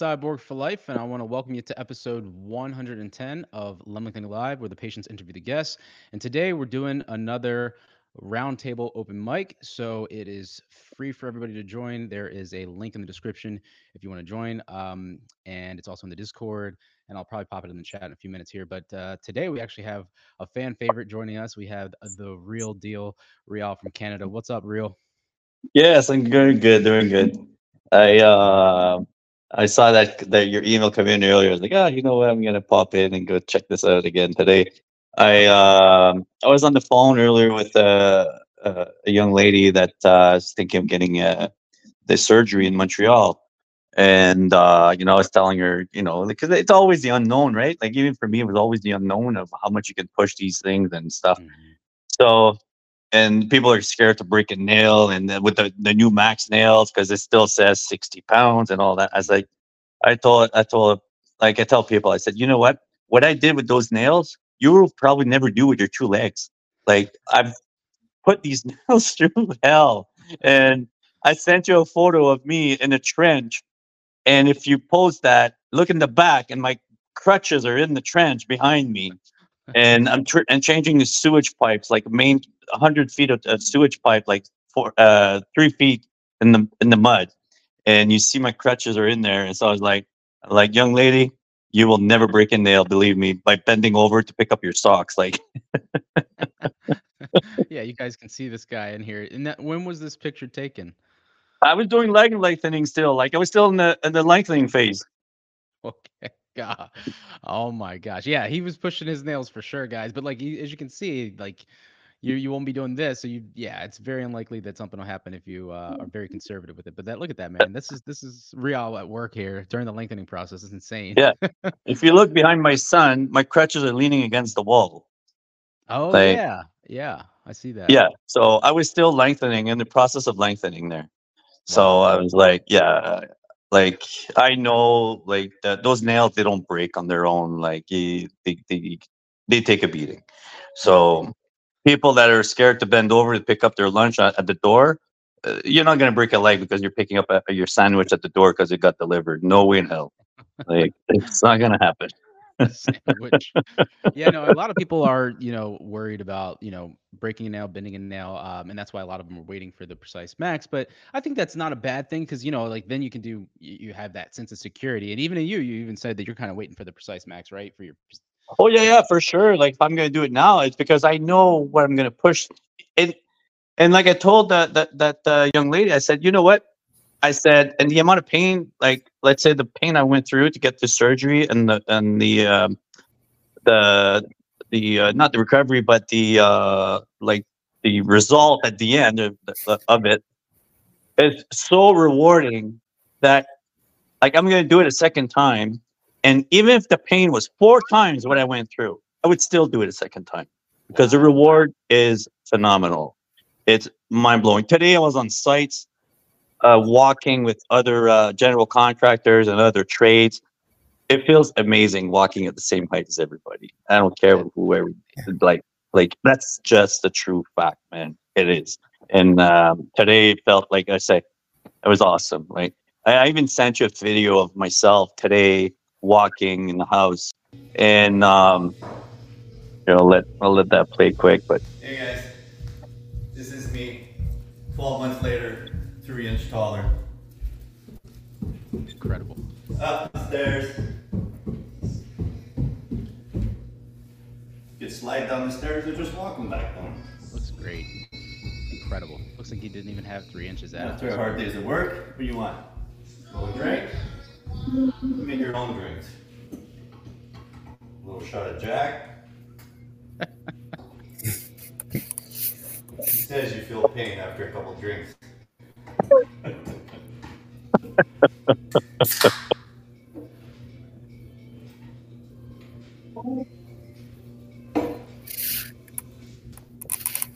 Cyborg for Life, and I want to welcome you to episode 110 of Limb Lengthening Live, where the patients interview the guests. And today we're doing another roundtable open mic. So it is free for everybody to join. There is a link in the description if you want to join, um, and it's also in the Discord. And I'll probably pop it in the chat in a few minutes here. But uh, today we actually have a fan favorite joining us. We have the real deal, Real from Canada. What's up, Real? Yes, I'm doing good, doing good. I uh, I saw that that your email come in earlier. I was like, oh, you know what? I'm gonna pop in and go check this out again today. I um I was on the phone earlier with uh, uh, a young lady that uh, is thinking of getting uh, the surgery in Montreal, and uh, you know I was telling her, you know, because it's always the unknown, right? Like even for me, it was always the unknown of how much you can push these things and stuff. Mhm. So and people are scared to break a nail and with the, the new max nails because it still says 60 pounds and all that. I was like i told i told like i tell people i said you know what? What i did with those nails you will probably never do with your two legs. Like i've put these nails through hell. And i sent you a photo of me in a trench and if you post that look in the back and my crutches are in the trench behind me and i'm tr- and changing the sewage pipes like main 100 feet of, of sewage pipe like four uh three feet in the in the mud and you see my crutches are in there and so i was like like young lady you will never break a nail believe me by bending over to pick up your socks like yeah, you guys can see this guy in here. And that, when was this picture taken? i was doing leg lengthening still like i was still in the in the lengthening phase Okay. God. Oh my gosh. Yeah, he was pushing his nails for sure, guys. But like as you can see, like you you won't be doing this. So you yeah, it's very unlikely that something will happen if you uh, are very conservative with it. But that look at that man. This is this is real at work here during the lengthening process. It's insane. Yeah. if you look behind my son my crutches are leaning against the wall Oh Like- yeah. Yeah. I see that. yeah so i was still lengthening in the process of lengthening there so Wow. i was like yeah like i know like that those nails they don't break on their own like they, they they take a beating. So people that are scared to bend over to pick up their lunch at, at the door uh, you're not going to break a leg because you're picking up a, your sandwich at the door because it got delivered. No way in hell. Like it's not going to happen sandwich. yeah, no, a lot of people are, you know, worried about, you know, breaking a nail, bending a nail, um, and that's why a lot of them are waiting for the Precice max. But I think that's not a bad thing because, you know, like then you can do, you, you have that sense of security, and even in you, you even said that you're kind of waiting for the Precice max, right? For your, Oh yeah, yeah, for sure. Like if I'm gonna do it now, it's because I know what I'm gonna push. And and like I told that that that uh, young lady, I said, you know what? I said, and the amount of pain, like let's say the pain I went through to get the surgery and the and the um, the the uh, not the recovery, but the uh, like the result at the end of, of it is so rewarding that like I'm gonna do it a second time and even if the pain was four times what I went through, I would still do it a second time because the reward is phenomenal. It's mind blowing. Today I was on sites, uh, walking with other uh, general contractors and other trades. It feels amazing walking at the same height as everybody. I don't care whoever, like, like that's just the true fact, man. It is. And um, today felt like I say, it was awesome. Like I I even sent you a video of myself today walking in the house, and um, you know, let I'll let that play quick. But Hey guys, this is me. 12 months later, three inch taller. incredible. Up the stairs. You could slide down the stairs or just walk them back down. Looks great. Incredible. Looks like he didn't even have three inches out. After a hard day's of work, what do you want? A little drink? You Make your own drinks. A little shot of Jack. he says you feel pain after a couple drinks.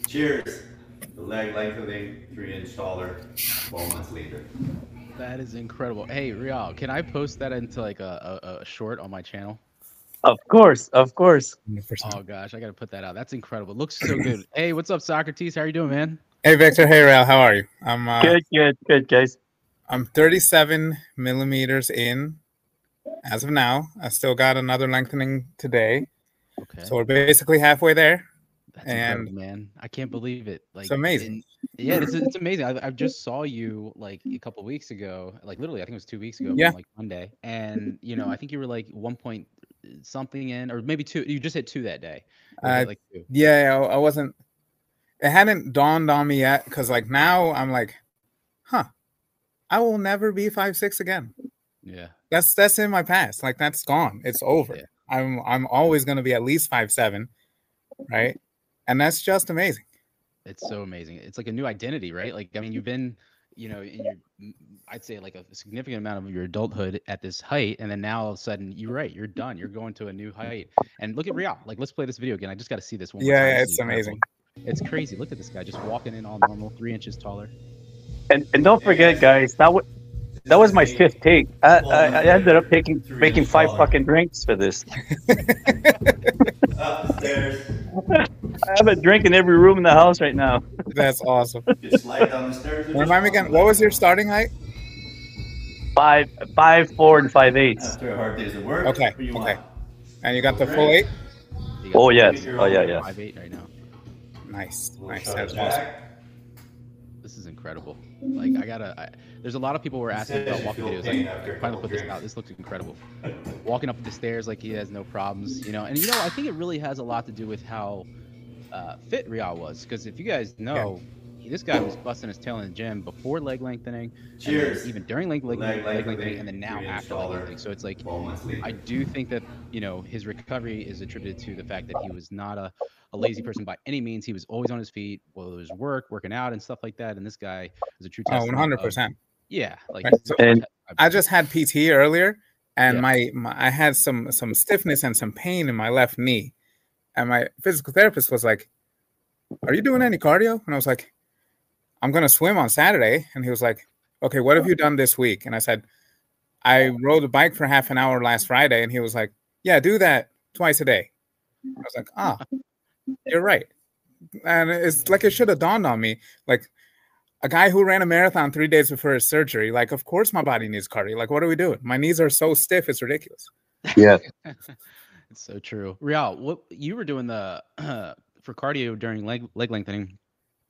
Cheers. The leg lengthening, three inch taller, 12 months later. That is incredible. Hey, Real, can I post that into like a, a, a short on my channel? of course, of course. 100%. Oh gosh, I gotta put that out. That's incredible. Looks so good. hey, what's up, Socrates? How are you doing, man? Hey Victor, hey Raul, how are you? I'm uh, Good, good, good, guys. I'm 37 millimeters in as of now. I still got another lengthening today, Okay. so we're basically halfway there. That's and- man. I can't believe it. Like amazing. and- yeah, it's, it's amazing. I, I just saw you like a couple weeks ago, like literally, I think it was two weeks ago, Yeah. like Monday, and you know, I think you were like one point something in, or maybe two. You just hit two that day. Uh, like two. Yeah, I, I wasn't. It hadn't dawned on me yet because, like, now I'm like, huh, I will never be five six again. Yeah. That's that's in my past. Like, that's gone. It's over. Yeah. I'm I'm always gonna be at least five seven, right? And that's just amazing. It's so amazing. It's like a new identity, right? Like, I mean, you've been, you know, in your, I'd say like a significant amount of your adulthood at this height, and then now all of a sudden, you're right, you're done. You're going to a new height. And look at Real. Like, let's play this video again. I just got to see this one. more Yeah, time. yeah, it's amazing. It's crazy. Look at this guy just walking in all normal, three inches taller. And and don't forget, guys, that was that was my fifth take. I, I, I ended up taking making five fucking drinks for this. Up the stairs. I have a drink in every room in the house right now. That's awesome. You slide down the stairs. Remind me again. What was your starting height? Five, five, four, and five eighths. After a hard day's of work. Okay, you okay. want? And you got the full eight. Oh got Oh five yes. eight- Oh yeah, yeah. Five eight right now. Nice, nice. That's awesome. This is incredible. Like I gotta. I, there's a lot of people were asking about walking videos. Like, finally put this out. This looks incredible. Walking up the stairs like he has no problems, you know. And you know, I think it really has a lot to do with how uh, fit Real was. Because if you guys know, this guy was busting his tail in the gym before leg lengthening, Cheers. even during leg, leg, Leg leg, lengthening, lengthening, and then now after leg lengthening. So it's like 12 months later. I do think that you know his recovery is attributed to the fact that he was not a, a lazy person by any means. He was always on his feet, whether it was work, working out, and stuff like that. And this guy is a true Oh, testament. one hundred of- percent. Yeah, like Right, so- And- I just had PT earlier, and Yeah. my, my I had some some stiffness and some pain in my left knee, and my physical therapist was like, "Are you doing any cardio?" And I was like, "I'm gonna swim on Saturday," and he was like, "Okay, what have you done this week?" And I said, "I rode a bike for half an hour last Friday," and he was like, "Yeah, do that twice a day." I was like, "Ah, you're right," and it's like it should have dawned on me, like a guy who ran a marathon three days before his surgery, like, of course my body needs cardio. Like, what are we doing? My knees are so stiff, it's ridiculous. Yeah. it's so true. Real, what you were doing the for cardio during leg leg lengthening?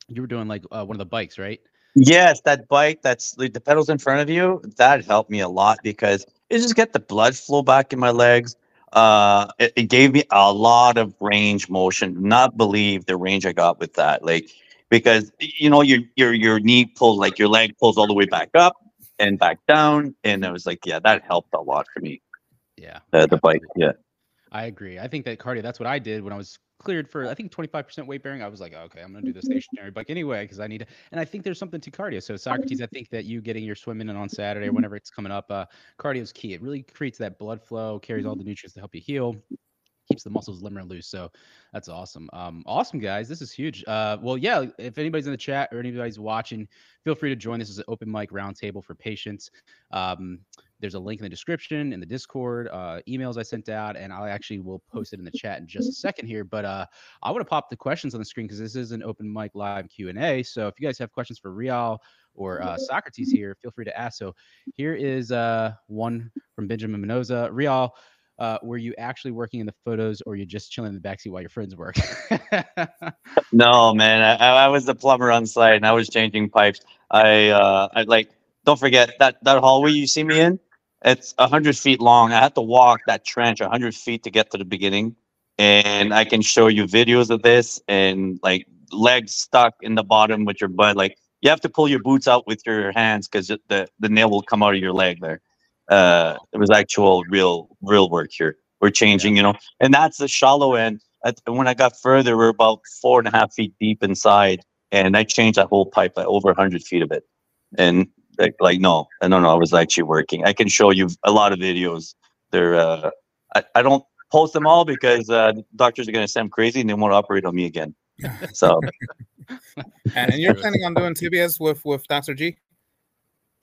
You were doing like uh, one of the bikes, right? Yes, that bike that's like the pedals in front of you, that helped me a lot because it just get the blood flow back in my legs. Uh, it, it gave me a lot of range motion. Not believe the range I got with that, like because you know your your your knee pulls like your leg pulls all the way back up and back down, and I was like, yeah, that helped a lot for me. Yeah. Uh, the bike, yeah. I agree. I think that cardio, that's what I did when I was cleared for, I think 25% weight bearing. I was like, okay, I'm going to do the stationary bike anyway, because I need to. And I think there's something to cardio. So, Socrates, I think that you getting your swimming in on Saturday or whenever it's coming up, uh, cardio is key. It really creates that blood flow, carries all the nutrients to help you heal, keeps the muscles limber and loose. So, that's awesome. Um, awesome, guys. This is huge. Uh, well, yeah, if anybody's in the chat or anybody's watching, feel free to join. This is an open mic roundtable for patients. Um, there's a link in the description in the discord uh, emails i sent out and i actually will post it in the chat in just a second here but uh, i want to pop the questions on the screen because this is an open mic live q&a so if you guys have questions for real or uh, socrates here feel free to ask so here is uh, one from benjamin minoza real uh, were you actually working in the photos or you just chilling in the backseat while your friends work No, man, I, I I was the plumber on site and I was changing pipes. I, uh, I like, don't forget that that hallway you see me in. It's a hundred feet long. I had to walk that trench a hundred feet to get to the beginning, and I can show you videos of this and like legs stuck in the bottom with your butt. Like you have to pull your boots out with your hands because the the nail will come out of your leg there. Uh, it was actual real real work here. We're changing, you know, and that's the shallow end. When I got further, we're about four and a half feet deep inside, and I changed that whole pipe by over hundred feet of it. And like, like no, no, no, I was actually working. I can show you a lot of videos. They're, uh, I, I don't post them all because uh, doctors are gonna say I'm crazy and they won't operate on me again. So And, and you're planning on doing tibias with with Dr. G?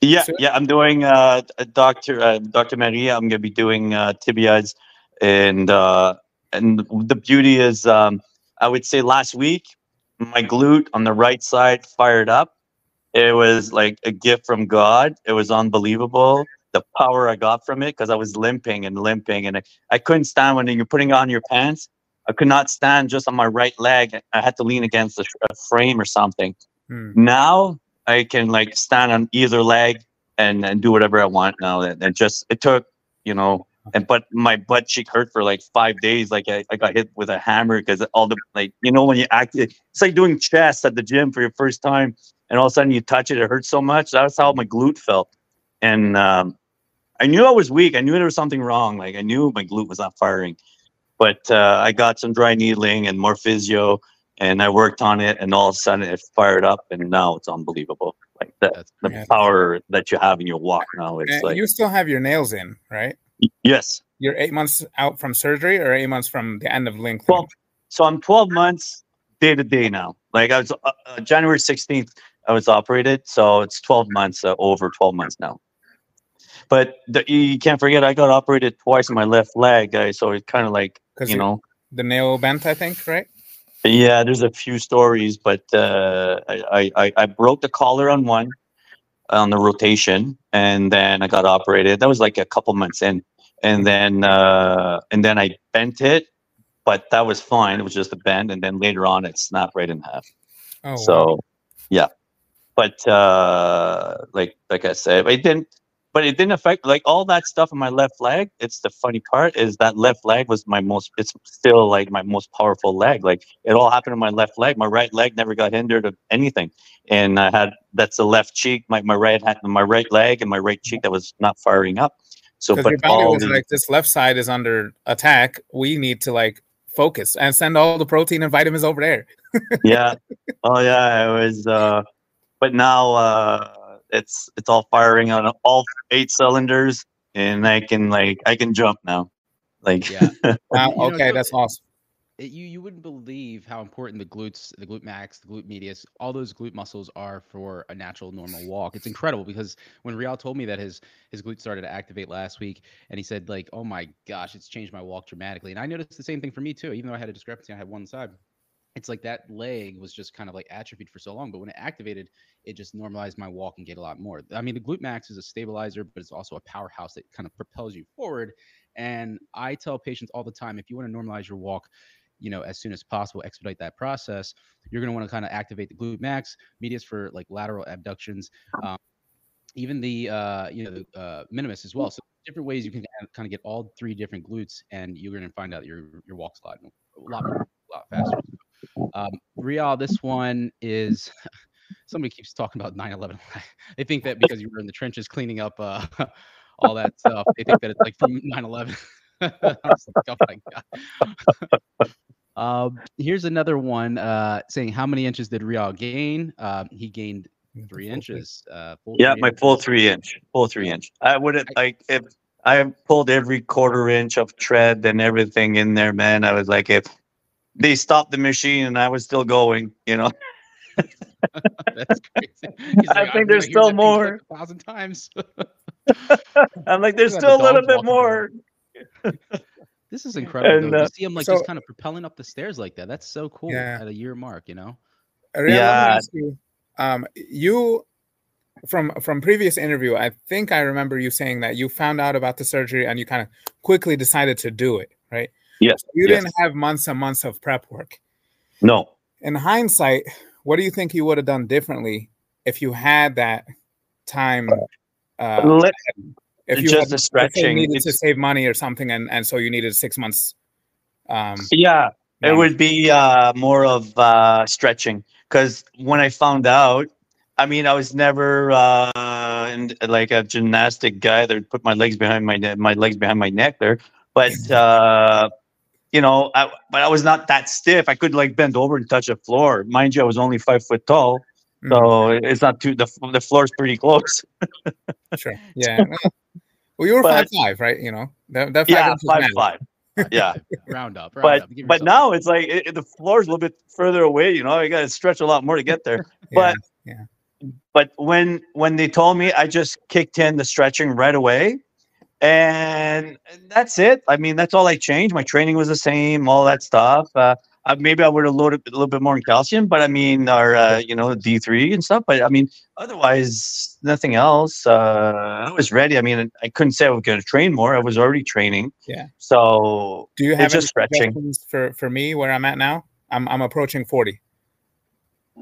yeah, Sure. yeah, I'm doing uh, a doctor, uh, Dr. Maria. I'm gonna be doing uh, tibias, and uh, and the beauty is, um, I would say last week, my glute on the right side fired up. It was like a gift from God. It was unbelievable. the power I got from it because I was limping and limping, and I, I couldn't stand when you're putting on your pants. I could not stand just on my right leg. I had to lean against a, a frame or something. Hmm. Now I can like stand on either leg and, and do whatever I want now. And it just it took, you know, and but my butt cheek hurt for like five days. Like I, I got hit with a hammer because all the like you know when you act it's like doing chest at the gym for your first time and all of a sudden you touch it, it hurts so much. That's how my glute felt. And um, I knew I was weak. I knew there was something wrong. Like I knew my glute was not firing. But uh, I got some dry needling and more physio and I worked on it and all of a sudden it fired up and now it's unbelievable. Like the, the power that you have in your walk now. It's And like you still have your nails in, right? Yes. You're eight months out from surgery, or eight months from the end of length. Well, so I'm 12 months day to day now. Like I was uh, uh, January 16th, I was operated, so it's 12 months uh, over 12 months now. But the, you can't forget, I got operated twice on my left leg, guys. So it's kind of like you know, the nail bent, I think, right? yeah. There's a few stories, but uh, I, I I broke the collar on one on the rotation, and then I got operated. That was like a couple months in, and then uh, and then I bent it, but that was fine. It was just a bend, and then later on it snapped right in half. Oh, wow. so yeah but uh like like i said it didn't but it didn't affect like all that stuff on my left leg it's the funny part is that left leg was my most it's still like my most powerful leg like it all happened in my left leg my right leg never got hindered of anything and i had that's the left cheek my, my right hand my right leg and my right cheek that was not firing up so because but your body all was the- like this left side is under attack. We need to like focus and send all the protein and vitamins over there. yeah. Oh yeah, it was uh but now uh it's it's all firing on all eight cylinders and I can like I can jump now. Like Yeah. Wow, okay, that's awesome. It, you you wouldn't believe how important the glutes, the glute max, the glute medius, all those glute muscles are for a natural normal walk. It's incredible because when Real told me that his his glutes started to activate last week, and he said like, "Oh my gosh, it's changed my walk dramatically," and I noticed the same thing for me too. Even though I had a discrepancy, I had one side. It's like that leg was just kind of like atrophied for so long, but when it activated, it just normalized my walk and get a lot more. I mean, the glute max is a stabilizer, but it's also a powerhouse that kind of propels you forward. And I tell patients all the time, if you want to normalize your walk, you know, as soon as possible, expedite that process. You're going to want to kind of activate the glute max, medius for like lateral abductions, um, even the uh, you know the uh, minimus as well. So different ways you can kind of get all three different glutes, and you're going to find out your your walk's a lot a lot a lot faster. Um, Real, this one is somebody keeps talking about 9/11. they think that because you were in the trenches cleaning up uh, all that stuff, they think that it's like from 9/11. I was like, oh my god. Um, here's another one uh, saying how many inches did Real gain? Um, he gained three inches. Uh, full yeah, three my full three inch. Full three inch. I wouldn't like if I pulled every quarter inch of tread and everything in there, man. I was like if they stopped the machine and I was still going, you know. That's crazy. He's I like, think there's still more." click A thousand times. I'm like, there's Look at the still a little bit walking more. This is incredible And, though, uh, to see him like so- just kind of propelling up the stairs like that. That's so cool Yeah. at a year mark, you know. Ariel, Yeah. ask you, um, you from from previous interview, I think I remember you saying that you found out about the surgery and you kind of quickly decided to do it, right? Yes. You yes. didn't have months and months of prep work. No. In hindsight, what do you think you would have done differently if you had that time? Uh, Let- if it's you just had, stretching. needed to save money or something, and and so you needed six months. Um, Yeah, it would be uh, more of uh, stretching because when I found out, I mean, I was never uh, in, like a gymnastic guy that would put my legs behind my ne- my legs behind my neck there, but uh, you know, I, but I was not that stiff. I could like bend over and touch the floor. Mind you, I was only five foot tall, Mhm. so it's not too the the floor's pretty close. Sure. Yeah. Well, you were five But- five, right? You know that, that five yeah, inches five matters. five. Yeah. round up. Round but up. But now it's like it, it- the floor's a little bit further away. You know, I got to stretch a lot more to get there. but Yeah. But but when when they told me, I just kicked in the stretching right away, and that's it. I mean, that's all I changed. My training was the same, all that stuff. Uh, uh, maybe I would have loaded a little bit more in calcium, but I mean, our uh, you know, D three and stuff. But I mean, otherwise, nothing else. Uh, I was ready. I mean, I couldn't say I was going to train more. I was already training. Yeah. So Do you have any just stretching. suggestions for for me where I'm at now? I'm I'm approaching 40.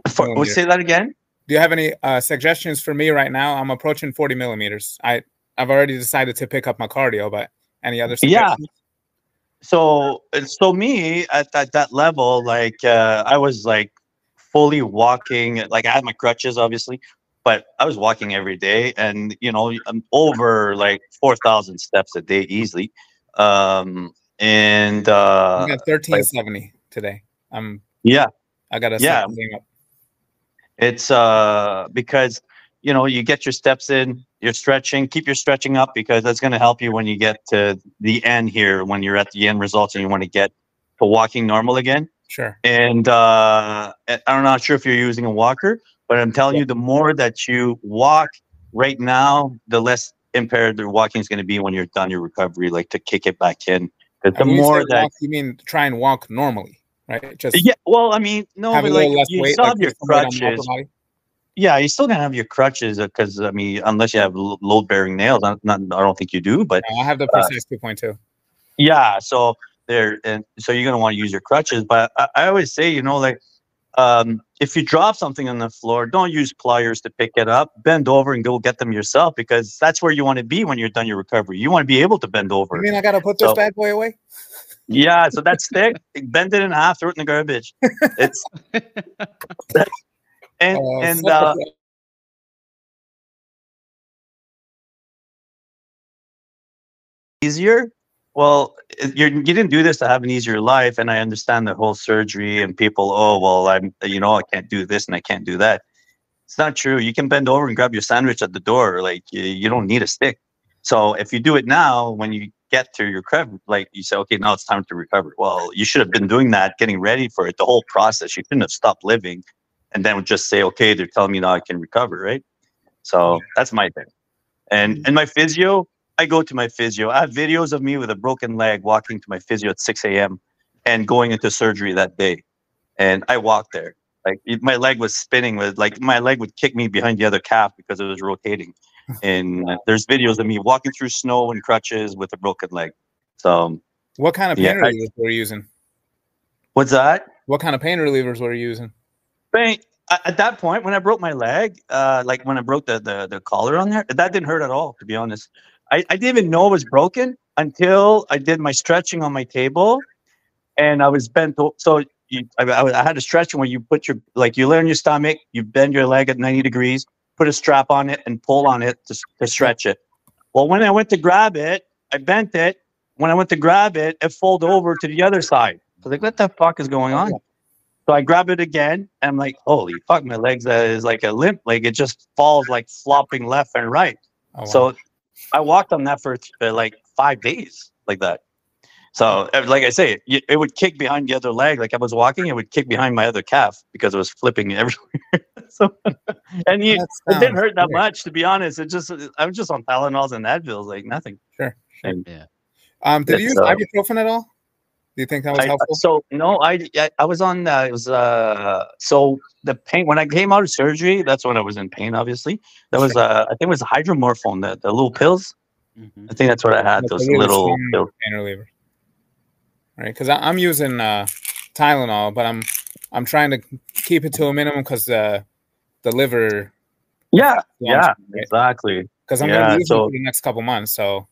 for, Oh, we'll say that again. Do you have any uh, suggestions for me right now? I'm approaching 40 millimeters. I I've already decided to pick up my cardio, but any other Yeah. So, so me at, at that level, like uh, I was like fully walking. Like I had my crutches, obviously, but I was walking every day, and you know, I'm over like four thousand steps a day easily. Um, and uh, I got 1370 today. I'm yeah, I got a Yeah. up. it's uh because you know you get your steps in, you're stretching, keep your stretching up because that's going to help you when you get to the end here, when you're at the end results and you want to get to walking normal again. Sure. and uh, I'm not sure if you're using a walker, but I'm telling you, the more that you walk right now, the less impaired the walking is going to be when you're done your recovery, like to kick it back in. the And when you more that, walk, you mean try and walk normally, right? Just yeah, well, I mean, no, have but like you weight. like your put on the crutches. Body. Yeah, you're still gonna have your crutches because I mean, unless you have load bearing nails, not, not, I don't think you do, but No, I have the Uh, Precice 2.2. Yeah, so there, and so you're gonna want to use your crutches. But I, I always say, you know, like um, if you drop something on the floor, don't use pliers to pick it up. Bend over and go get them yourself because that's where you want to be when you're done your recovery. You want to be able to bend over. You mean I gotta put this So- bad boy away? yeah, so that's stick, bend it in half, throw it in the garbage. It's and Uh, and uh, easier. Well, you're, you didn't do this to have an easier life, and I understand the whole surgery and people. Oh well, I'm you know I can't do this and I can't do that. It's not true. You can bend over and grab your sandwich at the door. Like you, you don't need a stick. So if you do it now, when you get to your recovery, like you say, okay, now it's time to recover. Well, you should have been doing that, getting ready for it, the whole process. You couldn't have stopped living, and then just say, okay, they're telling me now I can recover, right? So that's my thing. And mm-hmm. and my physio, I go to my physio. I have videos of me with a broken leg walking to my physio at 6 a.m. and going into surgery that day. And I walked there. Like my leg was spinning with like my leg would kick me behind the other calf because it was rotating. And there's videos of me walking through snow and crutches with a broken leg. So What kind of Yeah, pain I- relievers were you using? what's that? What kind of pain relievers were you using? At at that point, when I broke my leg, uh, like when I broke the, the the collar on there, that didn't hurt at all. To be honest, I, I didn't even know it was broken until I did my stretching on my table, and I was bent. So you, I, I had a stretching where you put your like you lay on your stomach, you bend your leg at ninety degrees, put a strap on it, and pull on it to, to stretch it. Well, when I went to grab it, I bent it. When I went to grab it, it folded over to the other side. I was like, "What the fuck is going on?" So I grab it again, and I'm like, "Holy fuck!" My legs uh, is like a limp, like it just falls like flopping left and right. Oh, wow. So I walked on that for uh, like five days, like that. So, like I say, it, it would kick behind the other leg. Like I was walking, it would kick behind my other calf because it was flipping everywhere. so, and you, it didn't hurt that weird. much, to be honest. It just, I was just on Tylenols and Advils, like nothing. Sure. And Um, did you use It's, uh, ibuprofen at all? Do you think that was I, helpful? so no, I, I I was on. Uh, it was uh. So the pain when I came out of surgery, that's when I was in pain. Obviously, that was uh. I think it was hydromorphone, the, the little pills. Mhm. I think that's what I had. Those little pills. pain reliever. Right, because I'm using uh, Tylenol, but I'm I'm trying to keep it to a minimum because uh, the liver. Yeah, yeah, right? exactly. Because I'm Yeah, gonna use it for the next couple months. So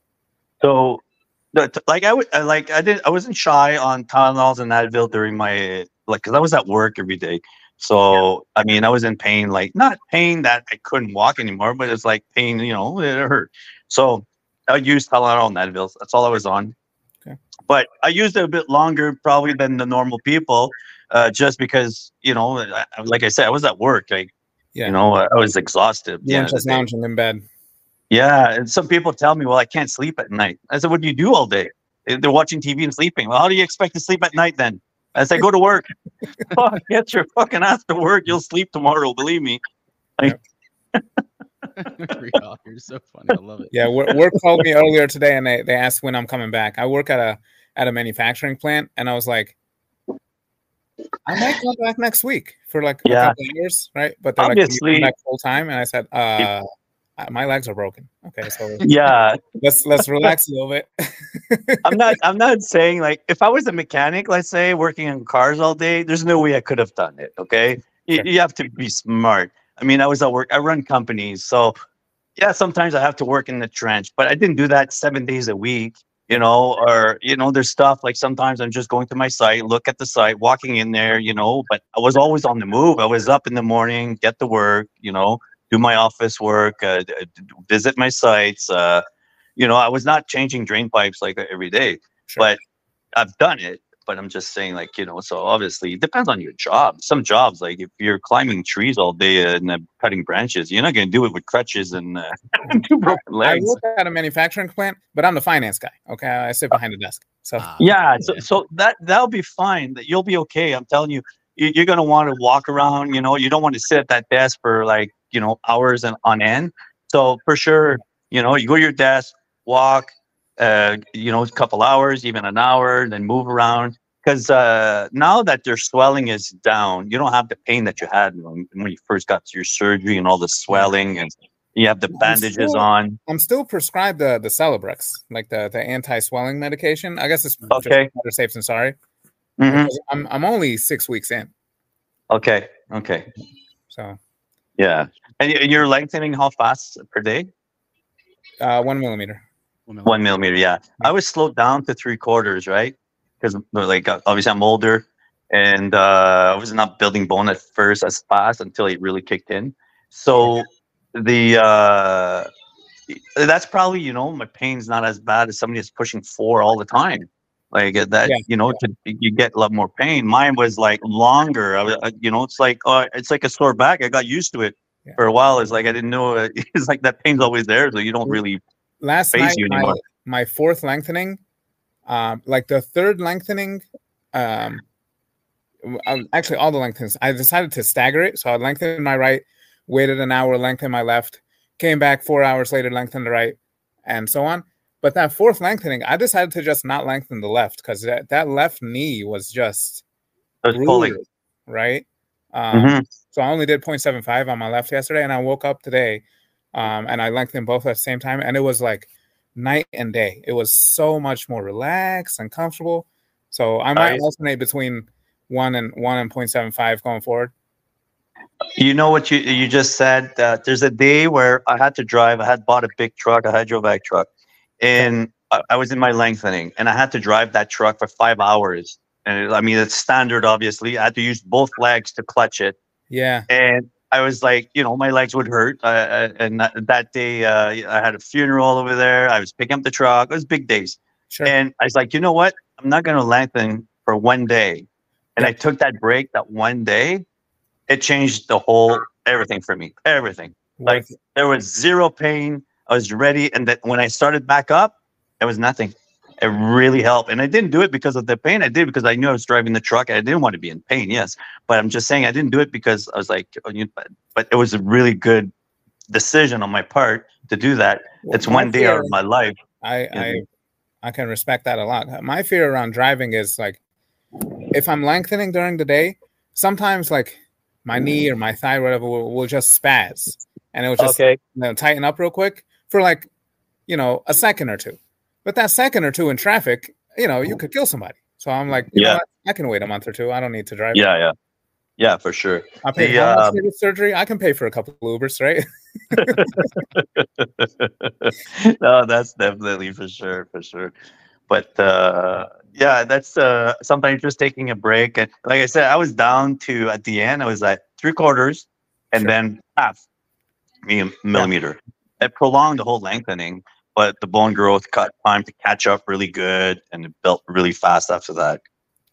So, the, t- like I would, like I didn't, I wasn't shy on Tylenols and Advil during my like, cause I was at work every day. So I mean, I was in pain, like not pain that I couldn't walk anymore, but it's like pain, you know, it hurt. So I used Tylenol and Advil. That's all I was on. Okay. But I used it a bit longer, probably than the normal people, uh, just because you know, like I said, I was at work. Like yeah, you know, I I was exhausted. Yeah, just lounging in bed. Yeah, and some people tell me, "Well, I can't sleep at night." I said, "What do you do all day?" "Eh, They're watching TV and sleeping. Well, how do you expect to sleep at night then? I say, "Go to work. Fuck, get your fucking ass to work. You'll sleep tomorrow. Believe me." Real, You're so funny. I love it. Yeah, work, work called me earlier today, and they, they asked when I'm coming back. I work at a at a manufacturing plant, and I was like, I might come back next week for like Yeah. a couple years, right? But they're like, "Can you come Obviously- back full time, and I said, uh, my legs are broken. Okay, so Yeah, let's let's relax a little bit. I'm not. I'm not saying like if I was a mechanic, let's say working on cars all day, there's no way I could have done it. Okay, you, you have to be smart. I mean, I was at work. I run companies, so yeah, sometimes I have to work in the trench, but I didn't do that seven days a week. You know, or you know, there's stuff like sometimes I'm just going to my site, look at the site, walking in there. You know, but I was always on the move. I was up in the morning, get to work. You know, do my office work, uh, d- d- visit my sites. Uh, you know, I was not changing drain pipes like every day Sure. but I've done it. But I'm just saying, like you know, so obviously it depends on your job. Some jobs, like if you're climbing trees all day and uh, cutting branches, you're not going to do it with crutches and uh, two broken legs. I legs. work at a manufacturing plant, but I'm the finance guy. Okay, I sit behind the desk. So Ah, Yeah, so, so that that'll be fine. That you'll be okay. I'm telling you, you you're going to want to walk around. You know, you don't want to sit at that desk for like you know hours and on end. So for sure, you know, you go to your desk, walk, uh, you know, a couple hours, even an hour, then move around. Because uh, now that your swelling is down, you don't have the pain that you had when, when you first got to your surgery and all the swelling, and you have the I'm bandages still- on. I'm still prescribed the the Celebrex, like the the anti swelling medication. I guess it's Okay. better safe than sorry. Mhm. I'm I'm only six weeks in, Okay, okay, so yeah. And you're lengthening how fast per day? uh, one millimeter. one minute. One millimeter, yeah. I was slowed down to three quarters, right? Because like uh, obviously I'm older, and uh, I was not building bone at first as fast until it really kicked in. So the uh, that's probably you know my pain's not as bad as somebody that's pushing four all the time. Like uh, that, Yeah, you know, to, you get a lot more pain. Mine was like longer. I, was- I- you know, it's like uh, it's like a sore back. I got used to it Yeah. for a while. It's like I didn't know. uh, It's like that pain's always there, so you don't really Last night, you my, anymore. my fourth lengthening, um, like the third lengthening, um, um, actually all the lengthens. I decided to stagger it, so I lengthened my right, waited an hour, lengthened my left, came back four hours later, lengthened the right, and so on. But that fourth lengthening, I decided to just not lengthen the left because that, that left knee was just was pulling. brutal, right? Um, Mhm. So I only did 0.75 on my left yesterday, and I woke up today, um, and I lengthened both at the same time, and it was like night and day. It was so much more relaxed and comfortable. So I might Nice. alternate between one and one and 0.75 going forward. You know what you you just said that there's a day where I had to drive. I had bought a big truck, a hydrovac truck, and I, I was in my lengthening, and I had to drive that truck for five hours. And it- I mean, it's standard, obviously. I had to use both legs to clutch it, Yeah, and I was like, you know, my legs would hurt. Uh, and that, that day, uh, I had a funeral over there. I was picking up the truck. It was big days. sure. And I was like, you know what? I'm not going to lengthen for one day. And I took that break that one day. It changed the whole everything for me. Everything. Like there was zero pain. I was ready. And that when I started back up, it was nothing. It really helped. And I didn't do it because of the pain. I did it because I knew I was driving the truck. I didn't want to be in pain, yes. But I'm just saying I didn't do it because I was like, oh, you, but, but it was a really good decision on my part to do that. It's one day out fear- of my life. I, I. I can respect that a lot. My fear around driving is like if I'm lengthening during the day, sometimes like my knee or my thigh, or whatever, will, will just spaz and it will just Okay. you know, tighten up real quick for like you know a second or two. But that second or two in traffic, you know, you could kill somebody. So I'm like, you know Yeah. what? I can wait a month or two. I don't need to drive. Yeah, yeah. Yeah, for sure. I paid The, um, for surgery? I can pay for a couple of Ubers, right? no, that's definitely for sure, for sure. But uh, yeah, that's uh, sometimes just taking a break. And like I said, I was down to at the end, I was like three quarters and Sure. then half me- millimeter. It prolonged the whole lengthening, but the bone growth cut time to catch up really good and it built really fast after that.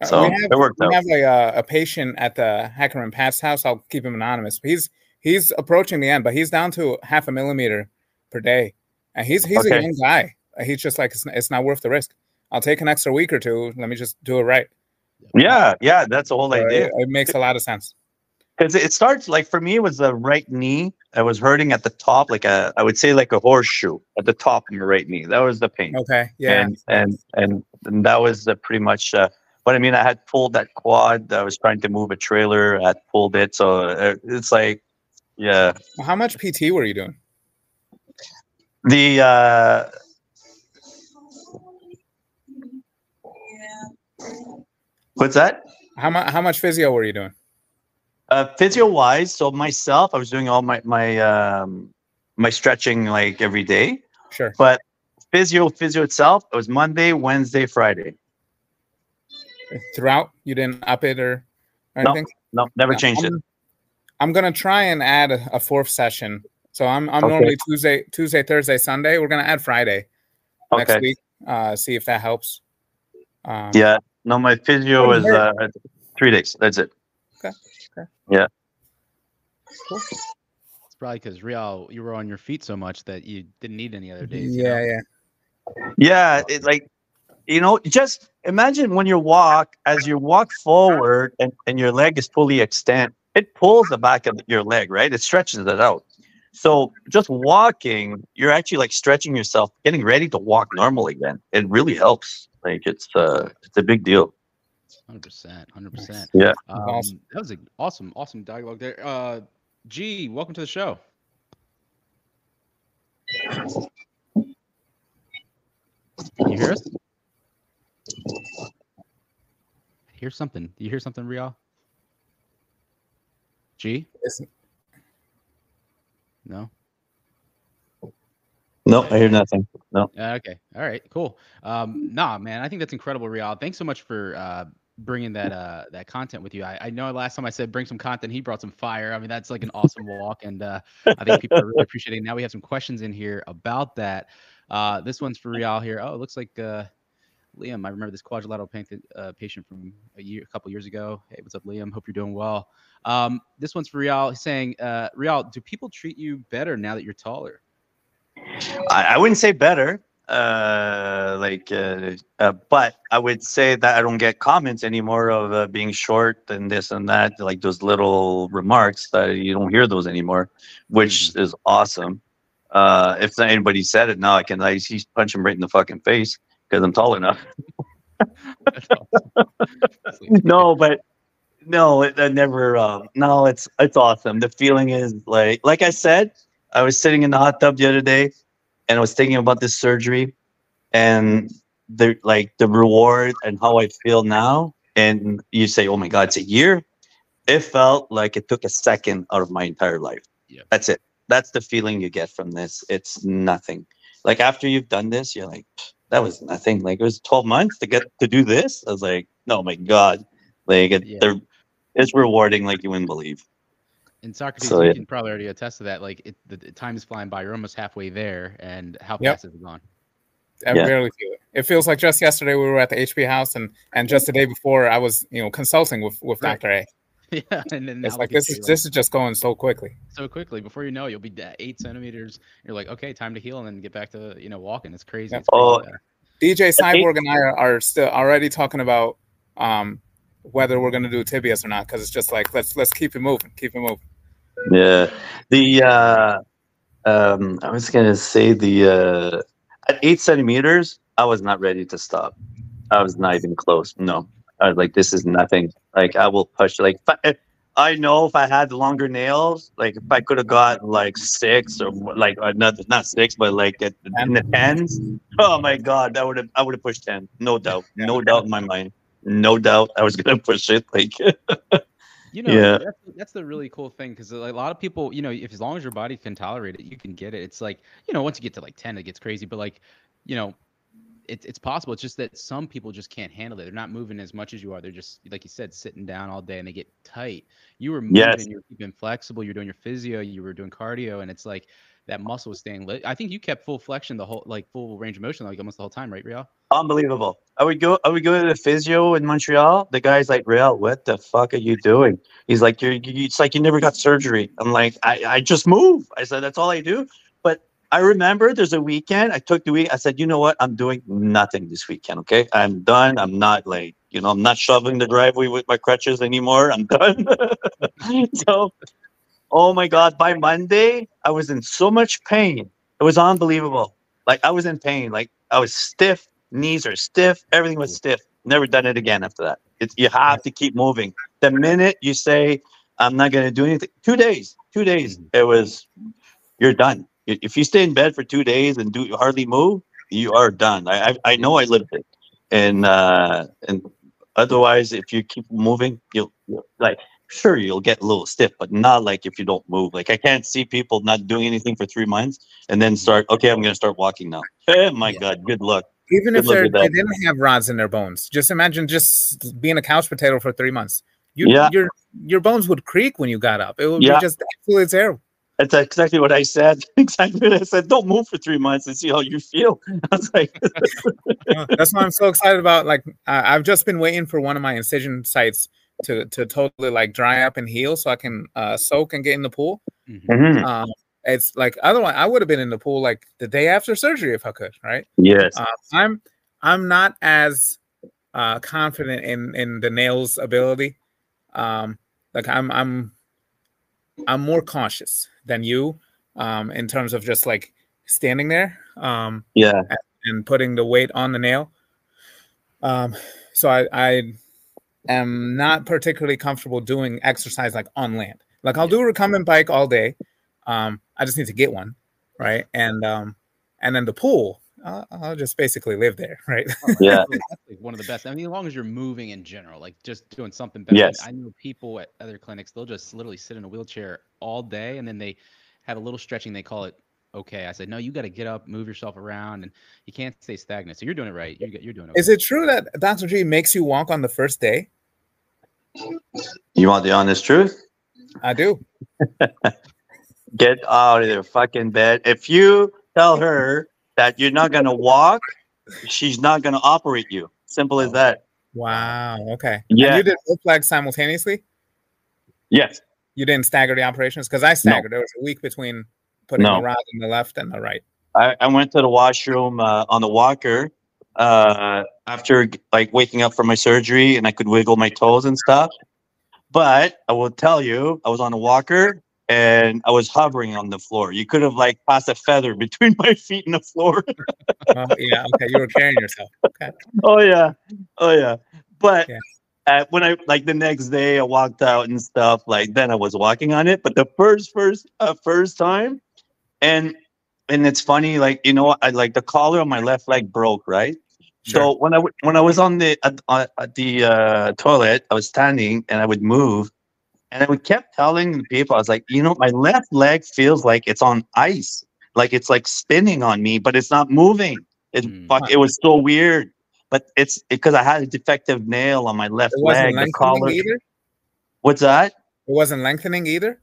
So we have, it worked we out. have a, uh, a patient at the Hackerman Patz house. I'll keep him anonymous. He's he's approaching the end, but he's down to half a millimeter per day, and he's he's Okay. a young guy. He's just like it's, it's not worth the risk. I'll take an extra week or two. Let me just do it right. Yeah, yeah, that's the whole So idea. it, it makes a lot of sense. Because it starts like for me it was the right knee i was hurting at the top like a i would say like a horseshoe at the top of my right knee that was the pain Okay, yeah, and, and and and that was uh, pretty much uh, But I mean, I had pulled that quad. I was trying to move a trailer. I had pulled it, so uh, it's like, yeah. How much PT were you doing? The uh, what's that? How much? How much physio were you doing? Uh, physio wise, so myself, I was doing all my my um, my stretching like every day. Sure. But physio, physio itself, it was Monday, Wednesday, Friday. Throughout, you didn't up it or, or No, anything. No, never Yeah, changed it. I'm, I'm gonna try and add a, a fourth session. So I'm I'm Okay. normally Tuesday, Tuesday, Thursday, Sunday. We're gonna add Friday next week. Uh, see if that helps. Um, Yeah. No, my physio was uh, three days. That's it. It's probably because Real, you were on your feet so much that you didn't need any other days. you Yeah, know? yeah. Yeah, it, like you know, just imagine when you walk, as you walk forward and, and your leg is fully extend, it pulls the back of your leg, right? It stretches it out. So just walking, you're actually like stretching yourself, getting ready to walk normally again. It really helps. Like it's uh it's a big deal. Hundred percent, hundred percent. Yeah. Um, awesome. That was an awesome, awesome dialogue there. Uh, G, welcome to the show. Can you hear us? Hear something? Do you hear something, Real? G? It's- No. No, I hear nothing. No. Uh, okay. All right. Cool. Um, nah, man, I think that's incredible, Real. Thanks so much for uh, bringing that uh, that content with you. I, I know last time I said bring some content, he brought some fire. I mean, that's like an awesome walk, and uh, I think people are really appreciating. Now we have some questions in here about that. Uh, this one's for Real here. Oh, it looks like uh, Liam. I remember this quadrilateral pain uh, patient from a year, a couple years ago. Hey, what's up, Liam? Hope you're doing well. Um, this one's for Real. He's saying, uh, Real, do people treat you better now that you're taller? I, I wouldn't say better. Uh, like, uh, uh, but I would say that I don't get comments anymore of uh, being short and this and that, like those little remarks that you don't hear those anymore, which is awesome. Uh, if anybody said it now, I can I just punch him right in the fucking face because I'm tall enough. No, but no, it, I never. Um, no, it's it's awesome. The feeling is like, like I said, I was sitting in the hot tub the other day, and I was thinking about this surgery, and the like the reward and how I feel now. And you say, "Oh my God, it's a year." It felt like it took a second out of my entire life. Yeah. That's it. That's the feeling you get from this. It's nothing. Like after you've done this, you're like, that was nothing. Like it was 12 months to get to do this. I was like, oh my God. Like it, Yeah. it's rewarding like you wouldn't believe. And Socrates, So, you yeah. can probably already attest to that. Like it, the, the time is flying by. You're almost halfway there, and how Yep. fast has it gone? I Yeah. barely feel it. It feels like just yesterday we were at the HP house, and and just the day before I was, you know, consulting with with Right. Dr. A. yeah, and then It's like this is you, this is just going so quickly. so quickly. Before you know, it, you'll be at eight centimeters. You're like, okay, time to heal, and then get back to you know walking. It's crazy. Yeah. It's crazy Oh. DJ Cyborg and I are, are still already talking about um, whether we're going to do tibias or not because it's just like let's let's keep it moving, keep it moving. Yeah. The, uh, um, I was going to say the, uh, at eight centimeters, I was not ready to stop. I was not even close. No, I was like, this is nothing. Like I will push. Like I, I know if I had longer nails, like if I could have got like six or like uh, not not six, but like at, in the tens. Oh my god, that would have I would have pushed ten, no doubt, no doubt in my mind, no doubt I was gonna push it. Like You know, Yeah. that's, that's the really cool thing because a lot of people, you know, if as long as your body can tolerate it, you can get it. It's like, you know, once you get to like 10, it gets crazy, but like, you know, it, it's possible. It's just that some people just can't handle it. They're not moving as much as you are. They're just, like you said, sitting down all day and they get tight. You were moving, Yes. you were keeping flexible, you're doing your physio, you were doing cardio, and it's like that muscle was staying lit. I think you kept full flexion the whole, like full range of motion, like almost the whole time, right, Real? Unbelievable. I would go. I would go to the physio in Montreal. The guy's like, "Real, what the fuck are you doing?" He's like, "You're." You, it's like you never got surgery. I'm like, I, I just move. I said, that's all I do. But I remember there's a weekend. I took the week. I said, you know what? I'm doing nothing this weekend. Okay, I'm done. I'm not like, you know, I'm not shoveling the driveway with my crutches anymore. I'm done. so, oh my god! By Monday, I was in so much pain. It was unbelievable. Like I was in pain. Like I was stiff knees are stiff. Everything was stiff. Never done it again after that. You have to keep moving. The minute you say I'm not going to do anything, two days, two days, it was you're done. If you stay in bed for two days and do hardly move, you are done. I I, I know I lived it, and uh, and otherwise, if you keep moving, you'll, you'll like sure you'll get a little stiff, but not like if you don't move. Like I can't see people not doing anything for three months and then start. Okay, I'm gonna start walking now. Oh my Yeah. god, good luck. Even Good if luck they didn't have rods in their bones, just imagine just being a couch potato for three months. You, Yeah. your your bones would creak when you got up. It would Yeah. be just absolutely terrible. That's exactly what I said. Exactly what I said. Don't move for three months and see how you feel. I was like, That's why I'm so excited about. Like uh, I've just been waiting for one of my incision sites to to totally like dry up and heal, so I can uh, soak and get in the pool. Mhm. "Mhm, Um, it's like otherwise I would have been in the pool like the day after surgery if I could, right? yes, Uh, I'm I'm not as uh, confident in in the nails ability. Um, like I'm I'm I'm more cautious than you um, in terms of just like standing there um, yeah, and putting the weight on the nail. Um, so I, I am not particularly comfortable doing exercise like on land. Like I'll do a recumbent bike all day. Um, I just need to get one, right? And um, and then the pool, I'll, I'll just basically live there, right? yeah, one of the best. I mean, as long as you're moving in general, like just doing something better. Yes. I know people at other clinics, they'll just literally sit in a wheelchair all day and then they have a little stretching. They call it okay. I said, no, you got to get up, move yourself around, and you can't stay stagnant. So you're doing it right. You're, you're doing it. Is it true that Dr. G makes you walk on the first day? You want the honest truth? I do. Get out of their fucking bed. If you tell her that you're not gonna walk, she's not gonna operate you. Simple as that. Wow. Okay. And Yeah. you did both legs simultaneously. Yes. You didn't stagger the operations because I staggered. There was a week between putting No. the rod in the left and the right. I, I went to the washroom uh, on the walker uh, after like waking up from my surgery and I could wiggle my toes and stuff. But I will tell you, I was on a walker and I was hovering on the floor. You could have like passed a feather between my feet and the floor. Oh, yeah. Okay. You were carrying yourself. Okay. oh yeah, oh yeah. But Yeah. uh, when I like the next day, I walked out and stuff. Like then I was walking on it. But the first, first, uh, first time, and and it's funny, like you know, I like the collar on my left leg broke, right? So when I w- when I was on the at, uh, at the uh, toilet, I was standing and I would move, and I would kept telling the people, I was like, you know, my left leg feels like it's on ice, like it's like spinning on me, but it's not moving. It Mm. fuck, it was so weird. But it's because I had a defective nail on my left It wasn't leg. The lengthening collar. either. What's that? It wasn't lengthening either.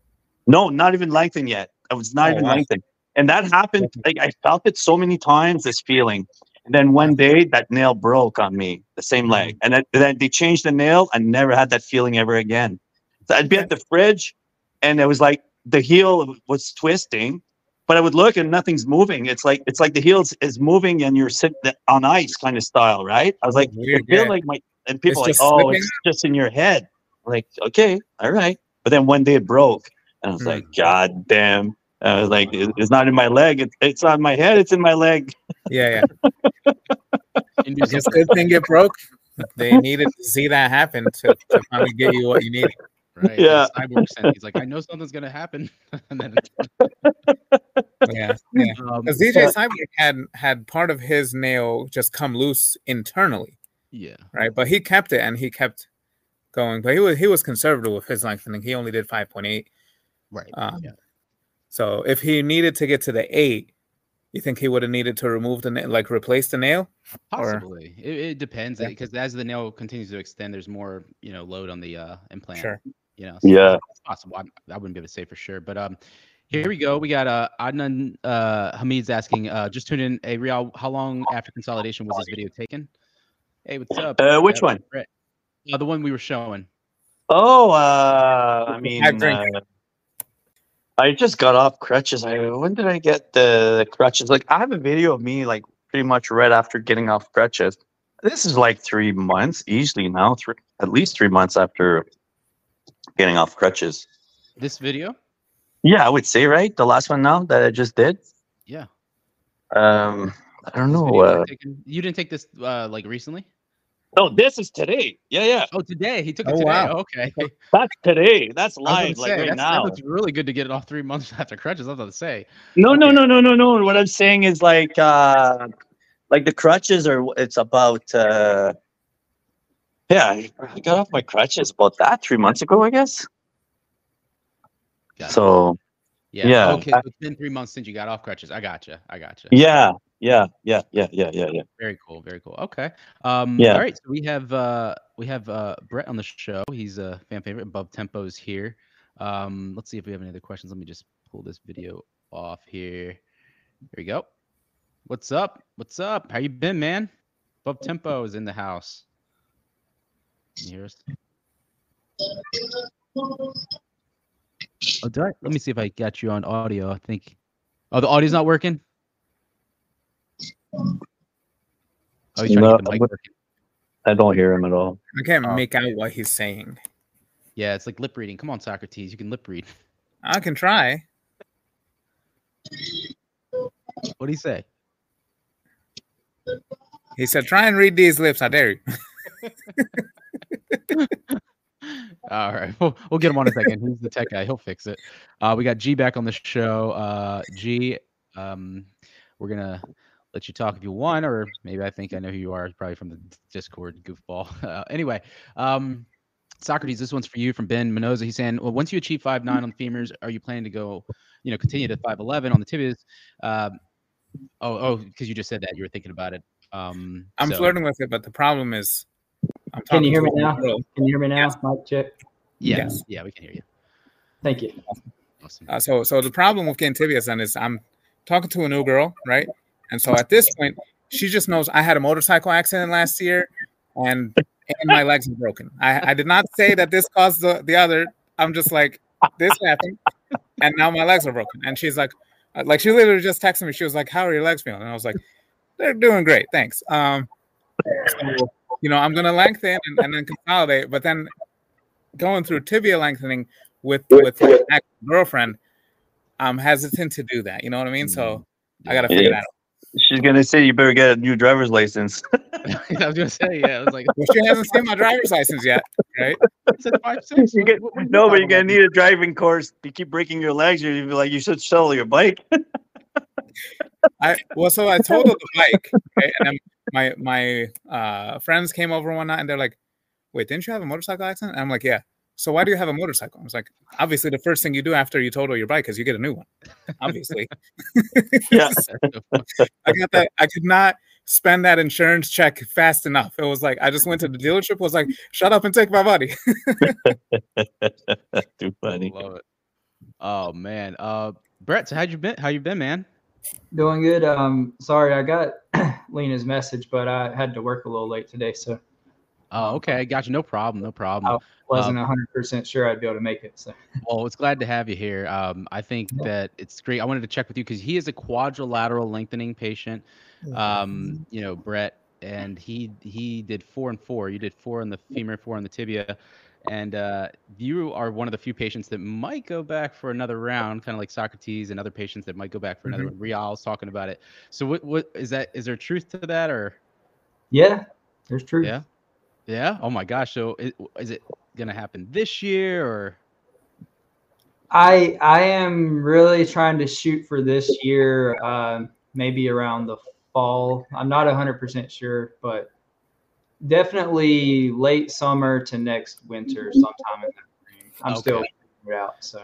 No, not even lengthened yet. I was not Oh, even wow. lengthened. And that happened. Like I felt it so many times, this feeling. And then one day that nail broke on me, the same Mm-hmm. leg. And then, then they changed the nail. I never had that feeling ever again. So I'd be at the fridge and it was like the heel was twisting, but I would look and nothing's moving. It's like it's like the heel is, moving and you're sitting on ice kind of style, right? I was like, Weird, I feel yeah. like my and people are like, oh, slipping? it's just in your head. I'm like, okay, all right. But then one day it broke, and I was Hmm. like, God damn. I was like, it's not in my leg. It, it's on my head. It's in my leg. Yeah. Yeah. You do Just good thing it broke. They needed to see that happen to, to finally get you what you needed. right. Yeah. Cyborg sense. He's like, I know something's gonna happen. and then Yeah. Yeah. um, Because DJ Cyborg had had part of his nail just come loose internally, yeah. right? But he kept it and he kept going. But he was he was conservative with his lengthening. He only did five point eight. Right. Um, yeah. So if he needed to get to the eight, you think he would have needed to remove the na- like replace the nail? or- Possibly. It, it depends Yeah. because as the nail continues to extend, there's more, you know, load on the uh, implant. Sure. You know. so Yeah. It's possible. I, I wouldn't be able to say for sure, but um, here we go. We got uh Adnan uh Hamid's asking uh just tune in. Hey Real, how long after consolidation was this video taken? Hey, what's up? Uh, which one? Brett. Uh, the one we were showing. Oh, uh, I mean, I've uh, I just got off crutches. I when did I get the, crutches? Like, I have a video of me like pretty much right after getting off crutches. This is like three months easily now. Three, at least three months after getting off crutches. This video? Yeah, I would say right. The last one now that I just did. Yeah. Um, I don't This know. Uh, taken- you didn't take this uh, like recently? No, this is today. Yeah, yeah. Oh, today he took it Oh, today. wow. Okay. That's today. That's I was live, like say, right that's- now. That looks really good to get it off three months after crutches. I was about to say. No, no, Okay. no, no, no, no. What I'm saying is like, uh, like the crutches are. It's about. uh Yeah, I I got off my crutches about that three months ago, I guess. Got it. So yeah. yeah. Okay. So it's been three months since you got off crutches. I gotcha. I gotcha. yeah, yeah, yeah, yeah, yeah, yeah, yeah. Very cool. Very cool. Okay. Um, Yeah. All right. So we have uh, we have uh, Brett on the show. He's a fan favorite. Above Tempos here. Um, let's see if we have any other questions. Let me just pull this video off here. Here we go. What's up? What's up? How you been, man? Above Tempo is in the house. Can you hear us? Oh, did I? Let me see if I got you on audio. I think. Oh, the audio's not working. Oh, he's No, to get the mic but- working. I don't hear him at all. I can't Oh. make out what he's saying. Yeah, it's like lip reading. Come on, Socrates, you can lip read. I can try. What do you say? He said, "Try and read these lips." I dare you. All right, we'll, we'll get him on a second. He's the tech guy. He'll fix it. Uh, we got G back on the show. Uh, G, um, we're gonna let you talk if you want, or maybe I think I know who you are. Probably from the Discord goofball. Uh, anyway, um, Socrates, this one's for you from Ben Minoza. He's saying, well, once you achieve five nine on the femurs, are you planning to go, you know, continue to five eleven on the tibias? Um, oh, oh, because you just said that you were thinking about it. Um, I'm so- flirting with it, but the problem is, I'm Can you hear me now? girl. Can you hear me now? Yes. Mic check. Yeah, Yes. yeah, we can hear you. Thank you. Awesome. Uh, so, so the problem with getting tibias then is I'm talking to a new girl, right? And so at this point, she just knows I had a motorcycle accident last year, and and my legs are broken. I, I did not say that this caused the, the other. I'm just like this happened, and now my legs are broken. And she's like, uh, like she literally just texted me. She was like, "How are your legs feeling?" And I was like, "They're doing great, thanks." Um, so, you know, I'm gonna lengthen and, and then consolidate, but then going through tibia lengthening with with my ex girlfriend, I'm hesitant to do that. You know what I mean? So I gotta figure Yeah. that out. She's gonna say you better get a new driver's license. I was gonna say, yeah, I was like, Well, she hasn't seen my driver's license yet, right? I said five, six. You get- What- what no, but you're gonna need a driving course. You keep breaking your legs, you'll be like, you should sell your bike. I well, so I totaled the bike, right? and then my my uh, friends came over one night and they're like, "Wait, didn't you have a motorcycle accident?" And I'm like, "Yeah." So why do you have a motorcycle? I was like, "Obviously, the first thing you do after you total your bike is you get a new one." Obviously, Yeah. That's so funny. I got that. I could not spend that insurance check fast enough. It was like I just went to the dealership, was like, "Shut up and take my money." Too funny. Love it. Oh man, uh, Brett, so how'd you been? How you been, man? Doing good. Um, sorry, I got Lena's message, but I had to work a little late today, so Oh, okay, gotcha. No problem, no problem. I wasn't hundred percent sure I'd be able to make it. So Well, it's glad to have you here. Um, I think Yeah. that it's great. I wanted to check with you because he is a quadrilateral lengthening patient. Um, you know, Brett, and he he did four and four. You did four on the femur, four on the tibia, and uh, you are one of the few patients that might go back for another round, kind of like Socrates and other patients that might go back for another. one. Real's talking about it. So, what what is that? Is there truth to that, or yeah, there's truth. Yeah. Yeah? Oh my gosh! So, is, is it gonna happen this year or? I I am really trying to shoot for this year, um, maybe around the fall. I'm not hundred percent sure, but definitely late summer to next winter, sometime in that range. I'm still figuring it out. So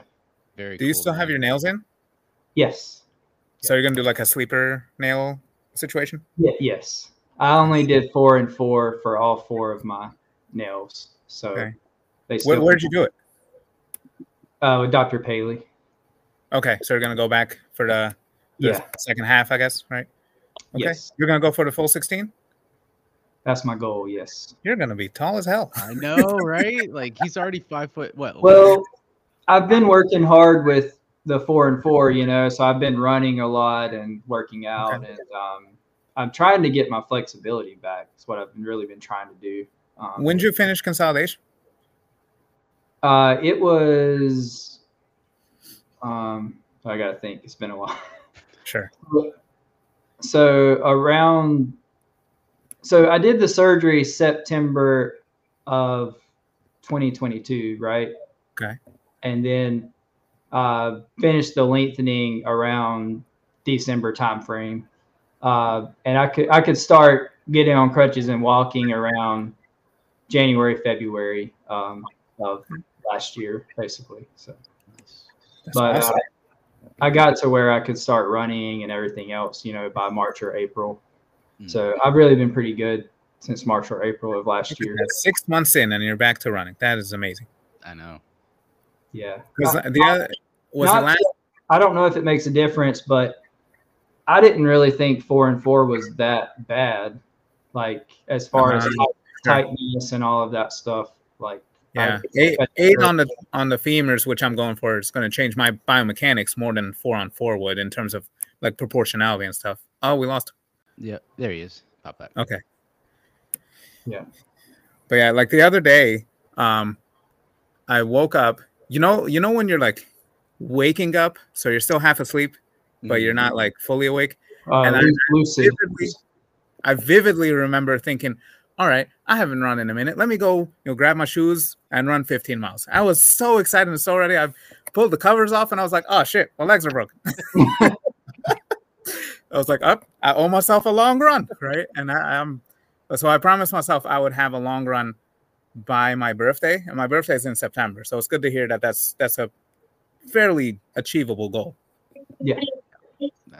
Very. Do you cool, still have your nails in? yes, So you're gonna do like a sleeper nail situation? yeah, yes. I only did four and four for all four of my nails. So Okay. they Where, still where'd you do it? uh, with Dr. Paley. Okay, so you're gonna go back for the, the Yeah. second half, I guess, right? Okay, Yes. you're gonna go for the full 16. That's my goal. Yes. You're gonna be tall as hell. I know, right? Like he's already five foot. What? Well, I've been working hard with the four and four, you know, so I've been running a lot and working out, and um, I'm trying to get my flexibility back. That's what I've been really been trying to do. Um, When did you finish consolidation? uh, it was, um, I gotta think. It's been a while. Sure. so around so I did the surgery September of 2022, right? Okay. And then uh, finished the lengthening around December timeframe. Uh, and I could I could start getting on crutches and walking around January, February um, of last year, basically. So, That's but awesome. uh, I got to where I could start running and everything else, you know, by March or April. Mm. So I've really been pretty good since March or April of last year. That's six months in and you're back to running. That is amazing. I know. Yeah. Because the other was not the last. I don't know if it makes a difference, but I didn't really think four and four was that bad. Like as far as Uh-huh. tight- tightness and all of that stuff. Like Yeah, eight, eight on the on the femurs, which I'm going for, is going to change my biomechanics more than four on four would in terms of like proportionality and stuff. Oh, we lost. Yeah, there he is. Pop back. Okay. Yeah. But yeah, like the other day, um, I woke up. You know, you know when you're like waking up, so you're still half asleep, but you're not like fully awake. uh, and I- lucid. Vividly, I vividly remember thinking, "All right, I haven't run in a minute. Let me go, you know, grab my shoes and run 15 miles." I was so excited and so ready. I pulled the covers off, and I was like, "Oh shit, my legs are broken." I was like, "Up, I owe myself a long run, right?" And I, I'm so I promised myself I would have a long run by my birthday, and my birthday is in September. So it's good to hear that that's that's a fairly achievable goal.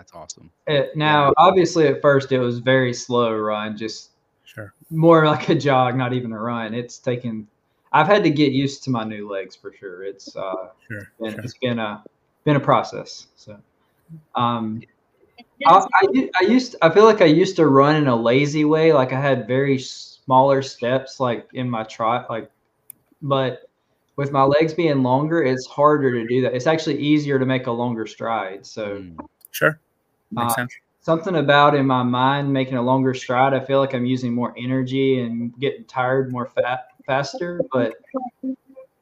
That's awesome. Uh, now, obviously, at first it was very slow run, just Sure. more like a jog, not even a run. It's taken. I've had to get used to my new legs for sure. It's uh, Sure. been, sure. it's been a been a process. So, um, I, I, u- I used I feel like I used to run in a lazy way, like I had very smaller steps, like in my trot, like, but with my legs being longer, it's harder to do that. It's actually easier to make a longer stride. So Mm. Sure. Makes Uh, sense. something about in my mind making a longer stride, I feel like I'm using more energy and getting tired more fat faster. But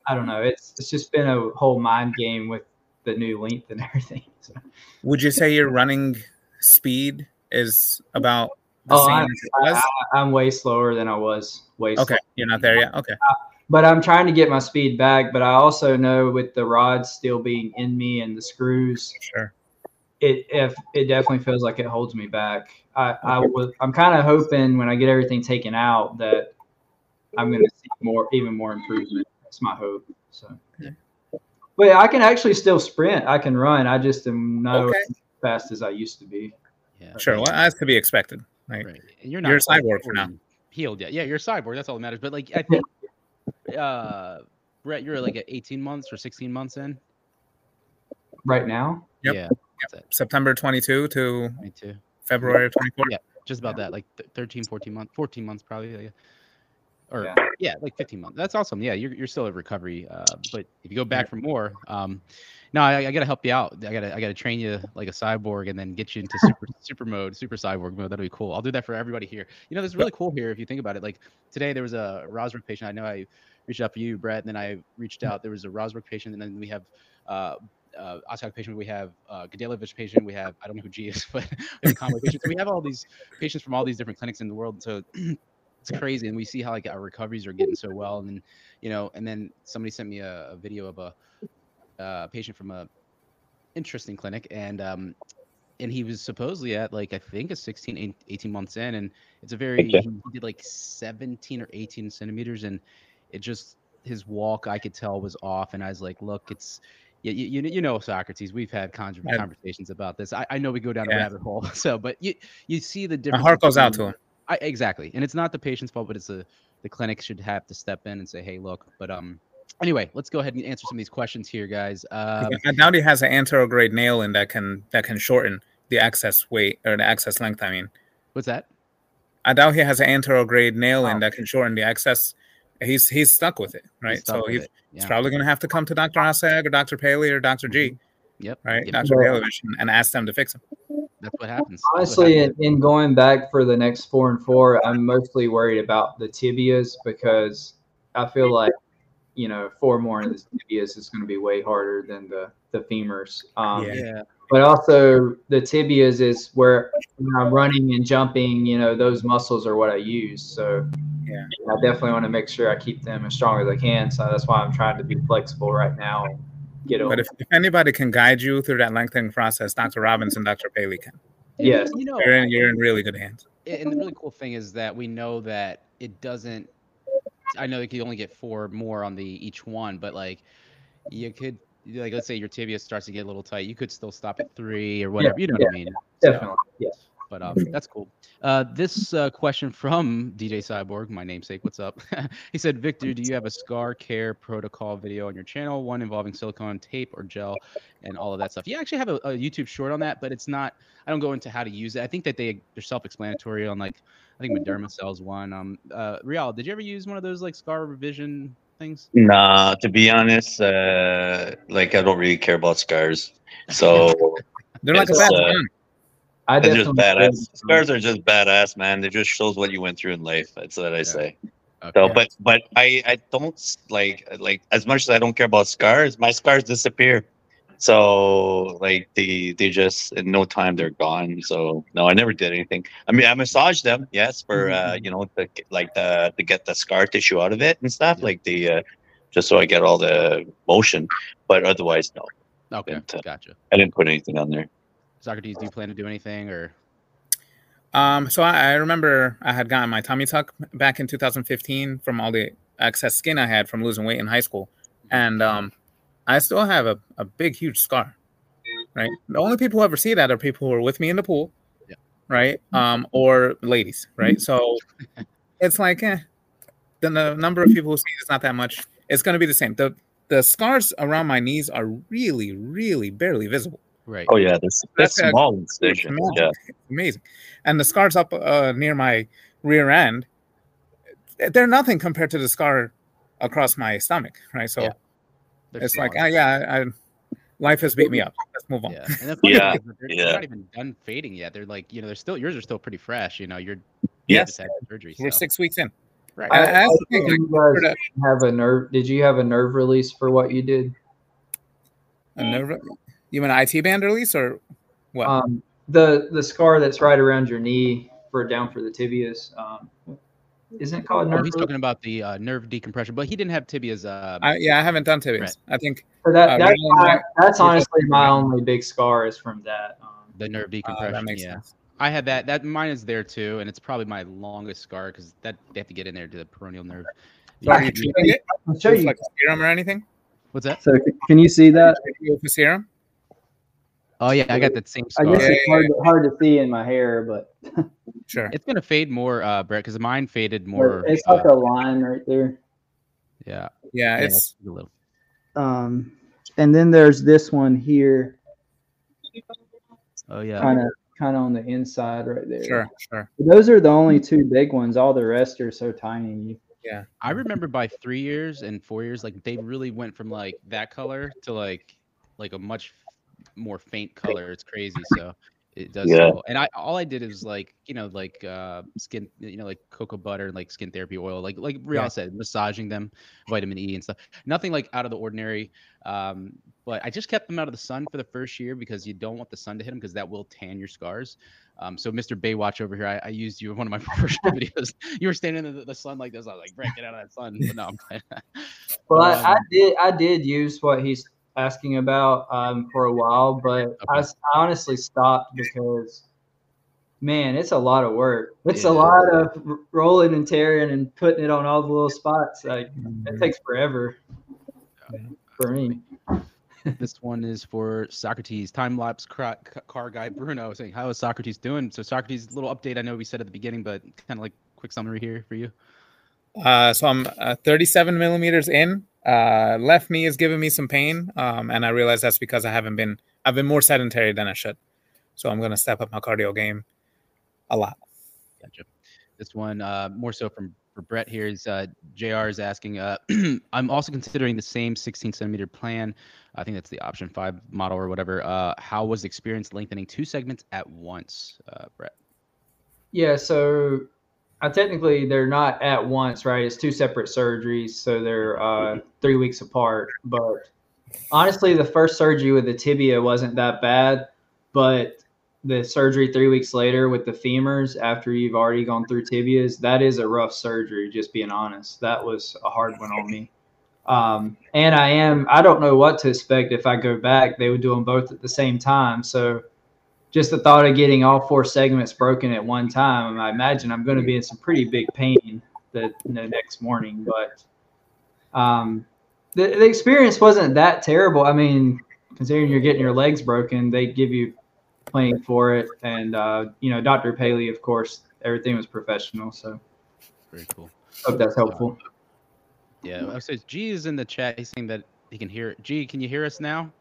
I don't know. It's it's just been a whole mind game with the new length and everything. So. Would you say your running speed is about the Oh, same I- as it was? I, I'm way slower than I was. Way okay, slower. you're not there yet. Okay, But I'm trying to get my speed back. But I also know with the rods still being in me and the screws, sure. It if it definitely feels like it holds me back. I, I was I'm kind of hoping when I get everything taken out that I'm going to see more even more improvement. That's my hope. So, Yeah. but I can actually still sprint. I can run. I just am not Okay. as fast as I used to be. Yeah. Sure. Well, that's to be expected. Right. Right. And you're not You're not a cyborg for now. Healed yet? Yeah, you're a cyborg. That's all that matters. But like, I think, uh, Brett, you're like at 18 months or 16 months in. Right now, Yep. Yeah. That's it. September 22 to Me too. February 24. Yeah. Just about that. Like th- 13, 14 months, 14 months probably. Yeah. Or Yeah. yeah. like 15 months. That's awesome. Yeah, you're you're still in recovery. Uh, but if you go back for more, um, no, I, I gotta help you out. I gotta I gotta train you like a cyborg and then get you into super super mode, super cyborg mode. That'll be cool. I'll do that for everybody here. You know, this is really cool here if you think about it. Like today there was a Rozbruch patient. I know I reached out for you, Brett, and then I reached out. There was a Rozbruch patient, and then we have uh uh patient, we have uh Gdalevitch patient, we have I don't know who G is, but we have Conway patient. So we have all these patients from all these different clinics in the world. So it's crazy. And we see how like our recoveries are getting so well. And then, you know, and then somebody sent me a, a video of a uh, patient from a interesting clinic and um and he was supposedly at like I think a 16 18 months in and it's a very Okay. he did like 17 or 18 centimeters and it just his walk I could tell was off and I was like look it's you, you, you know Socrates. We've had con- Yeah. conversations about this. I, I know we go down a Yeah. rabbit hole. So, but you you see the difference. My heart goes out to him. I, exactly, and it's not the patient's fault, but it's the the clinic should have to step in and say, "Hey, look." But um, anyway, let's go ahead and answer some of these questions here, guys. Um, I doubt he has an anterograde nail in that can that can shorten the access weight or the access length. I mean, what's that? I doubt he has an anterograde nail in Oh. that can shorten the excess. He's he's stuck with it, right? stuck So he's, it. he's probably going to have to come to Dr. Assayag or Dr. Paley or Dr. G, mm-hmm. Yep. right? Yep. Dr. Balovich, and, and ask them to fix him. That's what happens. That's what honestly, in, in going back for the next four and four, I'm mostly worried about the tibias because I feel like you know, four more in the tibias is going to be way harder than the the femurs. Um, Yeah. Yeah. But also the tibias is where when I'm running and jumping, you know, those muscles are what I use. So Yeah. I definitely want to make sure I keep them as strong as I can. So that's why I'm trying to be flexible right now and get But if, if anybody can guide you through that lengthening process, Dr. Robinson, Dr. Paley can. And, Yes. You know, You're in, you're in really good hands. and the really cool thing is that we know that it doesn't i know you could only get four more on the each one but like you could like let's say your tibia starts to get a little tight you could still stop at three or whatever you know what i mean So, Definitely. Yeah. But um, that's cool uh, this uh, question from dj cyborg my namesake what's up he said victor do you have a scar care protocol video on your channel one involving silicone tape or gel and all of that stuff you actually have a, a youtube short on that but it's not i don't go into how to use it i think that they they're self-explanatory on like I think Mederma sells one. Um, uh, Real, did you ever use one of those like scar revision things? Nah, to be honest, uh, like I don't really care about scars. So They're like a bad uh, gun. I they're just definitely badass. Scars are just badass, man. It just shows what you went through in life. That's what I say. Okay. So, but but I I don't like like as much as I don't care about scars, my scars disappear. So like they they just in no time they're gone. So no, I never did anything. I mean, I massaged them, yes, for uh you know to, like the to get the scar tissue out of it and stuff, Yeah. like the uh, just so I get all the motion. But otherwise, no, okay, and, uh, gotcha. I didn't put anything on there. Socrates, do you plan to do anything or? Um, so I, I remember I had gotten my tummy tuck back in 2015 from all the excess skin I had from losing weight in high school, and um, I still have a, a big, huge scar. Right. The only people who ever see that are people who are with me in the pool, Yeah. right? Um, or ladies, right? So it's like, eh, the, the number of people who see it is not that much. It's going to be the same. the The scars around my knees are really, really barely visible. Right. Oh yeah, this that's That's a small huge incision. amount. Yeah, amazing. And the scars up uh, near my rear end, they're nothing compared to the scar across my stomach, right? So Yeah. It's like, small. ah, yeah, I, life has beat me up. Let's move on. yeah, and the funny Yeah, thing is they're, they're not even done fading yet. They're like, you know, they're still yours are still pretty fresh. You know, you're Yes, just had surgery. we're six weeks in. Right. I- I, that's I think you guys have a nerve. Did you have a nerve release for what you did? A nerve, you mean IT band release or what? Um, the the scar that's right around your knee for down for the tibias. Um, isn't it called Oh, he's talking about the uh, nerve decompression, but he didn't have tibias. Uh, I, yeah, I haven't done tibias. Right. I think So that, uh, that's, my, my- that's honestly my only big scar is from that. Um, the nerve uh, decompression. that makes yeah. sense. I had that. That mine is there too, and it's probably my longest scar because that they have to get in there to the peroneal nerve. So are you treating it I'll show you. like a serum or anything? What's that? So can you see that? With a serum? Oh yeah, I got that same I guess it's hard, to- hard to see in my hair, but Sure. It's gonna fade more, uh, Brett, because mine faded more. it's uh, like a line right there. yeah, Yeah, yeah, it's a little. Um, and then there's this one here, Oh yeah. kind of kind of on the inside right there. sure, sure. Those are the only two big ones. All the rest are so tiny. Yeah, I remember by three years and four years, like they really went from like that color to like like a much more faint color. It's crazy. So it does. Yeah. so- And I all I did is like you know like uh skin you know like cocoa butter and like skin therapy oil like like Real Yeah. said massaging them vitamin E and stuff. Nothing like out of the ordinary. Um, but I just kept them out of the sun for the first year because you don't want the sun to hit them because that will tan your scars. Um, so Mr. Baywatch over here, I, I used you in one of my first videos. You were standing in the, the sun like this. I was like, Brett, get out of that sun. But no. Well, I, I Um, did I did use what he's asking about um, for a while, but I honestly stopped because man, it's a lot of work. It's Yeah. a lot of rolling and tearing and putting it on all the little spots. Like it takes forever for me. this one is for Socrates, time lapse car, car guy Bruno saying, How is Socrates doing? So, Socrates, little update. I know we said at the beginning, but kind of like quick summary here for you. Uh, so I'm uh, 37 millimeters in. Uh, left knee is giving me some pain, um, and I realize that's because I haven't been. I've been more sedentary than I should. So I'm gonna step up my cardio game a lot. Gotcha. This one, uh, more so from for Brett here is uh, Jr. is asking. Uh, I'm also considering the same 16 centimeter plan. I think that's the option five model or whatever. Uh, how was the experience lengthening two segments at once, uh, Brett? Yeah, so I technically they're not at once, right? It's two separate surgeries, so they're uh, three weeks apart. But honestly, the first surgery with the tibia wasn't that bad, but the surgery three weeks later with the femurs after you've already gone through tibias, that is a rough surgery. Just being honest, that was a hard one on me. Um, and I am, I don't know what to expect if I go back. They would do them both at the same time. So just the thought of getting all four segments broken at one time, I imagine I'm going to be in some pretty big pain the, the next morning. But um, the, the experience wasn't that terrible. I mean, considering you're getting your legs broken, they give you playing for it. And, uh, you know, Dr. Paley, of course, everything was professional. So Very cool. hope that's helpful. Yeah, I says G is in the chat. He's saying that he can hear. it. G, can you hear us now?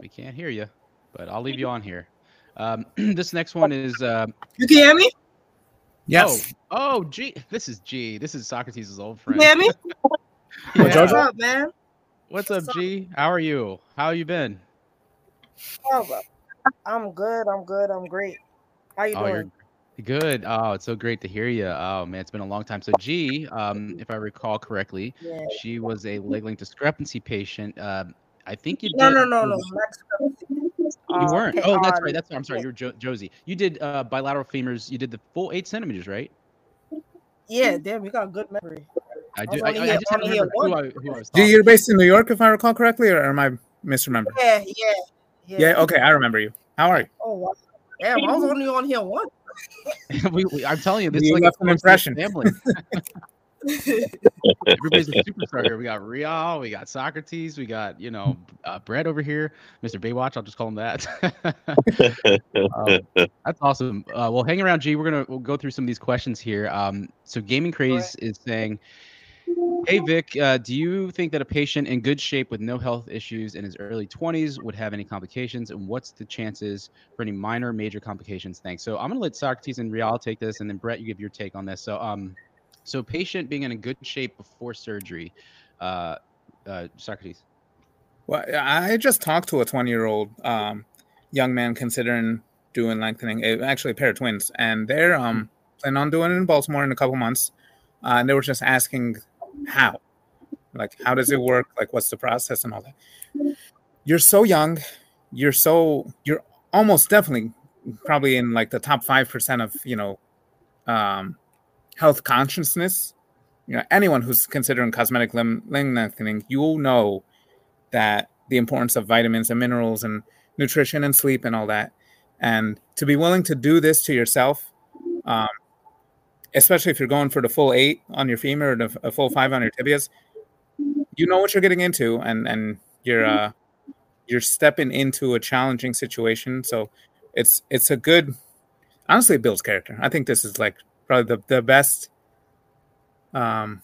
We can't hear you, but I'll leave you on here. Um, this next one is. Uh, You can hear me? Yes. Oh, oh, G. This is G. This is Socrates' old friend. You friend. hear me? Yeah. What's up, man? What's up, G? How are you? How you been? Oh. I'm good. I'm good. I'm great. How you Oh, doing? good. Oh, it's so great to hear you. Oh man, it's been a long time. So G, um, if I recall correctly, Yeah. she was a leg length discrepancy patient. Um, I think you did. No, no, no, no. was- not discrepancy. You Uh, weren't. okay, Oh, that's uh, right. That's I'm sorry. You're jo- Josie. You did uh, bilateral femurs. You did the full eight centimeters, right? Yeah, damn, you got a good memory. I I do. was I, only I, I just had to remember who I, who I was G, talking you're based in New York, if I recall correctly, or am I misremembering? Yeah, yeah, yeah. Yeah. Okay, I remember you. How are you? Oh, wow. Damn, I was only on here once. we, we, I'm telling you, this You is like left a an impression. Family. Everybody's a superstar here. We got Real, we got Socrates, we got you know uh, Brett over here, Mr. Baywatch. I'll just call him that. Um, that's awesome. Uh, well, hang around, G. We're gonna we'll go through some of these questions here. Um, so Gaming Craze is saying, "Hey Vic, uh, do you think that a patient in good shape with no health issues in his early 20s would have any complications, and what's the chances for any minor, major complications? Thanks." So I'm gonna let Socrates and Real take this, and then Brett, you give your take on this. So, um, so patient being in a good shape before surgery, uh, uh, Socrates. Well, I just talked to a 20 year old um, young man considering doing lengthening, eh, actually a pair of twins, and they're um, planning on doing it in Baltimore in a couple months. Uh, and they were just asking how, like, how does it work? Like, what's the process and all that. You're so young. You're so, you're almost definitely probably in like the top 5% of, you know, um, health consciousness. You know, anyone who's considering cosmetic limb, lengthening, you'll know that the importance of vitamins and minerals and nutrition and sleep and all that. And to be willing to do this to yourself um, especially if you're going for the full eight on your femur or the a full five on your tibias you know what you're getting into and and you're uh you're stepping into a challenging situation. So it's it's a good honestly it builds character. I think this is like probably the, the best um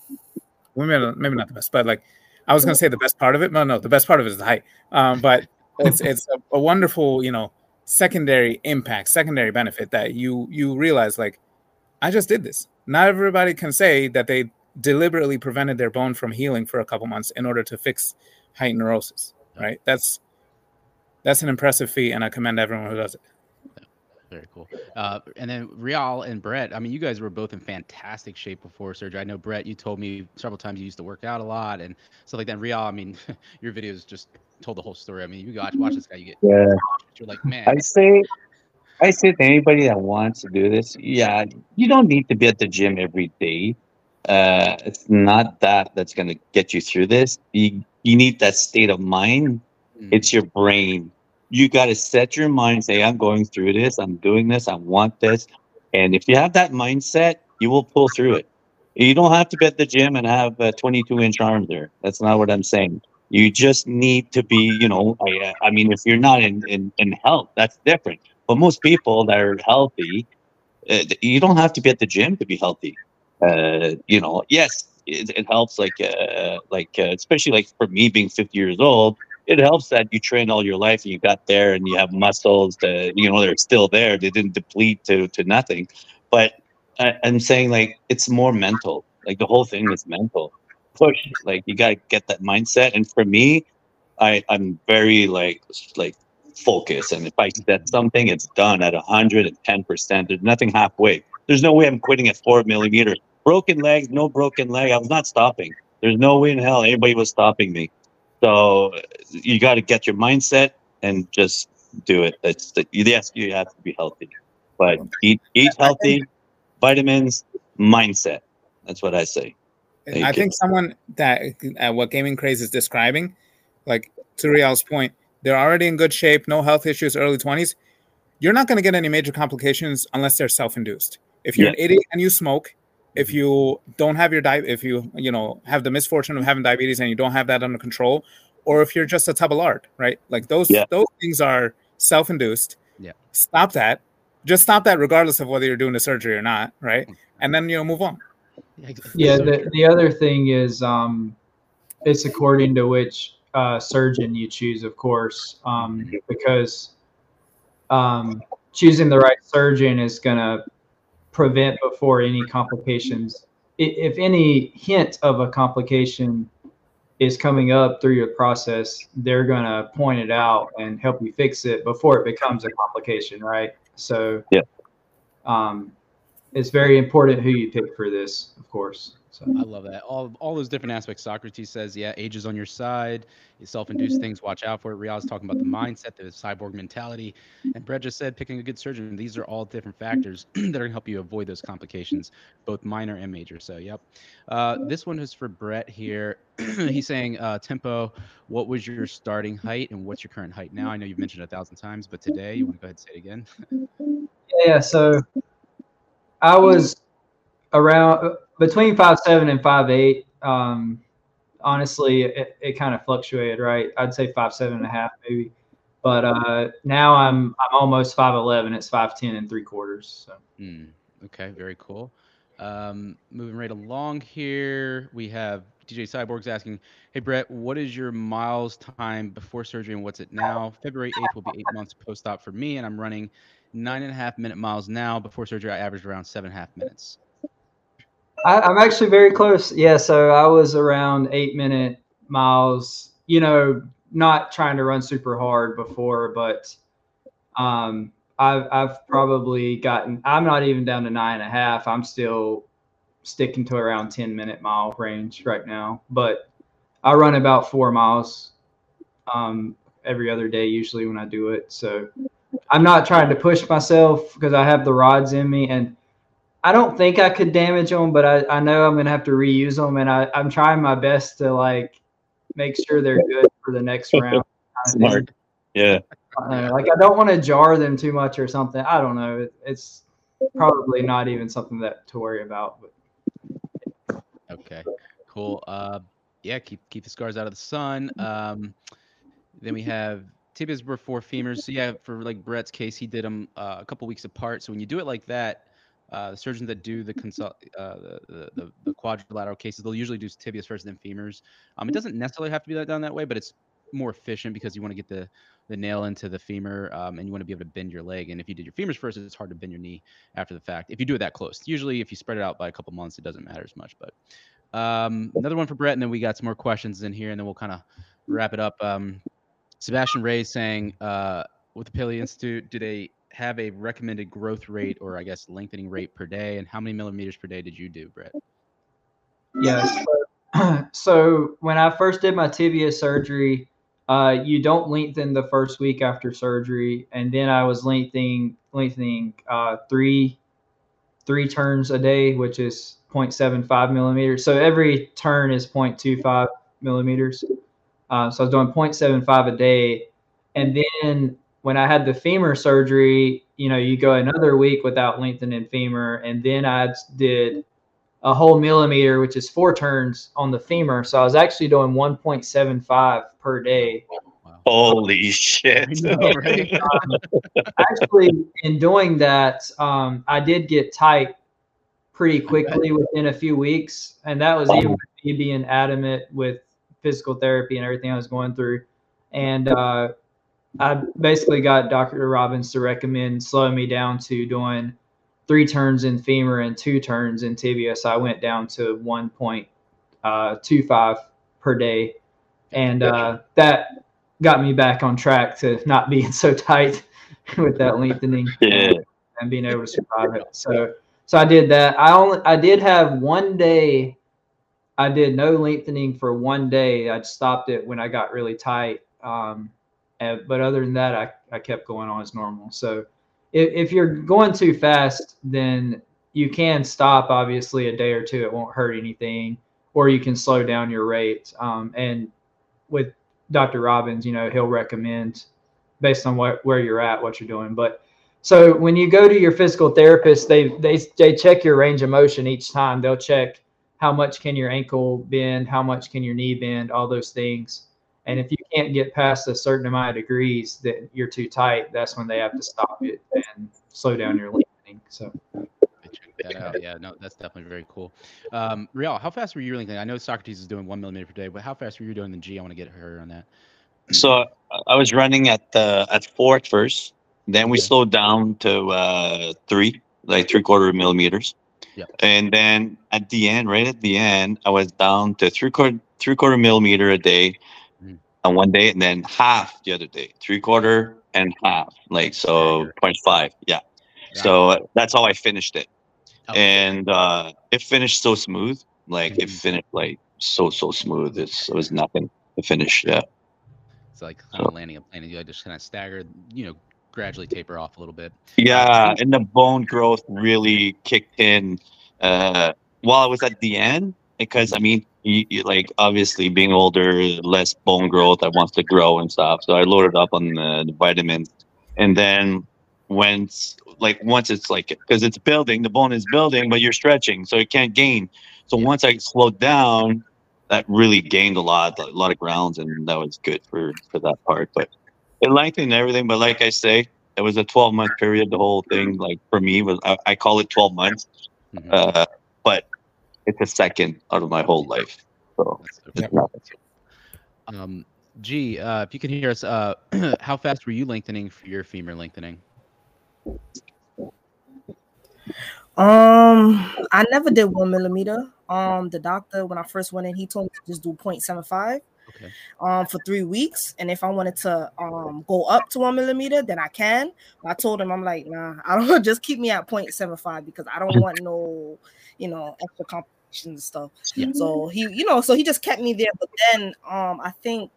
well, maybe not, maybe not the best but like I was going to say the best part of it. No, no, the best part of it is the height. Um, but it's it's a, a wonderful, you know, secondary impact, secondary benefit that you you realize like I just did this. Not everybody can say that they deliberately prevented their bone from healing for a couple months in order to fix height neurosis. Right? That's that's an impressive feat, and I commend everyone who does it. Very cool. Uh, and then Real and Brett, I mean, you guys were both in fantastic shape before surgery. I know Brett, you told me several times you used to work out a lot and stuff like that. Real, I mean, your videos just told the whole story. I mean, you watch watch this guy, you get Yeah. you're like, man, I say, I say to anybody that wants to do this, yeah, you don't need to be at the gym every day. Uh, it's not that that's going to get you through this. You you need that state of mind. Mm. It's your brain. You got to set your mind. Say, I'm going through this. I'm doing this. I want this. And if you have that mindset, you will pull through it. You don't have to be at the gym and have a 22 inch arm there. That's not what I'm saying. You just need to be, you know, I, I mean, if you're not in, in, in health, that's different. But most people that are healthy, uh, you don't have to be at the gym to be healthy. Uh, you know, yes, it, it helps. Like, uh, like uh, especially like for me being 50 years old, it helps that you train all your life and you got there and you have muscles that you know they're still there. They didn't deplete to to nothing. But I, I'm saying like it's more mental. Like the whole thing is mental. Push. Like you gotta get that mindset. And for me, I I'm very like like focus. And if I set something, it's done at 110%. There's nothing halfway. There's no way I'm quitting at four millimeters. Broken legs, no broken leg. I was not stopping. There's no way in hell anybody was stopping me. So you got to get your mindset and just do it. That's the, yes, you have to be healthy, but eat eat healthy, vitamins, mindset. That's what I say. I think someone that uh, what gaming craze is describing, like to Real's point, they're already in good shape, no health issues, early twenties. You're not going to get any major complications unless they're self-induced. If you're an idiot and you smoke, if you don't have your diet, if you you know have the misfortune of having diabetes and you don't have that under control, or if you're just a tub of lard, right? Like those Yeah. those things are self-induced. Yeah. Stop that. Just stop that, regardless of whether you're doing the surgery or not, right? And then you know move on. Yeah, ex- Yeah, so- the, the other thing is um, it's according to which uh, surgeon you choose, of course, um, because um, choosing the right surgeon is going to prevent before any complications. If any hint of a complication is coming up through your process, they're going to point it out and help you fix it before it becomes a complication, right? So, Yeah. Um, it's very important who you pick for this, of course. So. I love that. All all those different aspects. Socrates says, yeah, age is on your side. Self-induced mm-hmm. things, watch out for it. Real's talking about the mm-hmm. mindset, the cyborg mentality, and Brett just said picking a good surgeon. These are all different mm-hmm. factors that are gonna help you avoid those complications, both minor and major. So, yep. Uh, this one is for Brett here. He's saying, uh, tempo. What was your starting height, and what's your current height now? I know you've mentioned it a thousand times, but today you want to go ahead and say it again. Yeah, so I was around between five seven and five eight. Um, honestly, it, it kind of fluctuated, right? I'd say five seven and a half maybe, but uh, now I'm I'm almost five eleven. It's five ten and three quarters. So Mm, okay, very cool. Um, moving right along here, we have DJ Cyborgs asking, "Hey Brett, what is your miles time before surgery and what's it now? February 8th will be eight months post-op for me, and I'm running nine and a half minute miles now. Before surgery, I averaged around seven and a half minutes. I, I'm actually very close. Yeah, so I was around eight minute miles. You know, not trying to run super hard before, but um, I've I've probably gotten. I'm not even down to nine and a half. I'm still sticking to around ten minute mile range right now. But I run about four miles um, every other day usually when I do it. So I'm not trying to push myself because I have the rods in me and. I don't think I could damage them, but I, I know I'm gonna have to reuse them, and I, I'm trying my best to like make sure they're good for the next round. kind. Smart. Yeah. Uh, like I don't want to jar them too much or something. I don't know. It, it's probably not even something that to worry about. But Okay, cool. Uh, yeah, keep keep the scars out of the sun. Um, then we have tibias before femurs. So yeah, for like Brett's case, he did them uh, a couple weeks apart. So when you do it like that, uh, the surgeons that do the consult uh, the, the, the quadrilateral cases, they'll usually do tibias first, then femurs. Um, it doesn't necessarily have to be that done that way, but it's more efficient because you want to get the the nail into the femur um, and you want to be able to bend your leg. And if you did your femurs first, it's hard to bend your knee after the fact. If you do it that close, usually if you spread it out by a couple months, it doesn't matter as much. But um, another one for Brett, and then we got some more questions in here, and then we'll kind of wrap it up. Um, Sebastian Ray saying, uh, with the Paley Institute, do they have a recommended growth rate or I guess lengthening rate per day? And how many millimeters per day did you do, Brett? yes. so when I first did my tibia surgery, uh, you don't lengthen the first week after surgery, and then I was lengthening lengthening uh, three three turns a day, which is 0.75 millimeters. So every turn is 0.25 millimeters. Uh, so I was doing 0.75 a day, and then when I had the femur surgery, you know, you go another week without lengthening femur, and then I did a whole millimeter, which is four turns on the femur. So I was actually doing 1.75 per day. Holy shit. I? Actually, in doing that, um, I did get tight pretty quickly within a few weeks, and that was even me being adamant with physical therapy and everything I was going through. And uh, I basically got Dr. Robbins to recommend slowing me down to doing three turns in femur and two turns in tibia. So I went down to 1.25 per day. And uh, that got me back on track to not being so tight with that lengthening Yeah. and being able to survive it. So so I did that. I only I did have one day. I did no lengthening for one day. I stopped it when I got really tight. Um, and, but other than that, I, I kept going on as normal. So if, if you're going too fast, then you can stop obviously a day or two. It won't hurt anything, or you can slow down your rate. Um, and with Dr. Robbins, you know, he'll recommend based on what where you're at, what you're doing. But so when you go to your physical therapist, they they they check your range of motion each time. They'll check how much can your ankle bend, how much can your knee bend, all those things. And if you can't get past a certain amount of degrees that you're too tight, that's when they have to stop it and slow down your lengthening. So Check that out. Yeah, no, that's definitely very cool. Um, Real, how fast were you lengthening? I know Socrates is doing one millimeter per day, but how fast were you doing the G? I want to get her on that. So I was running at uh, at four at first. Then we Okay. slowed down to uh, three, like three quarter millimeters. Yeah. And then at the end, right at the end, I was down to three quarter three quarter millimeter a day. On one day, and then half the other day, three quarter and half, like so Staggered. 0.5. Yeah. So uh, that's how I finished it, and uh, it finished so smooth. Like it Mhm. finished like so so smooth. It's, it was nothing to finish. Yeah. it's like kind of landing a plane, and you just kind of staggered, you know, gradually taper off a little bit. Yeah, and the bone growth really kicked in uh, while I was at the end because I mean, you, you, like obviously being older, less bone growth. I wants to grow and stuff, so I loaded up on the, the vitamins, and then once like once it's like because it's building, the bone is building, but you're stretching, so it can't gain. So once I slowed down, that really gained a lot, a lot of grounds, and that was good for for that part. But it lengthened everything. But like I say, it was a 12 month period. The whole thing, like for me, was I, I call it 12 months, Mhm. uh, it's a second out of my whole life. So That's so it's cool. nothing. Um, G, uh, if you can hear us, uh, how fast were you lengthening for your femur lengthening? Um, I never did one millimeter. Um, the doctor when I first went in, he told me to just do 0.75 Okay. um for three weeks. And if I wanted to um go up to one millimeter, then I can. I told him I'm like, nah, I don't know, just keep me at 0.75 because I don't want no, you know, extra complications and stuff. Yeah. So he, you know, so he just kept me there. But then um I think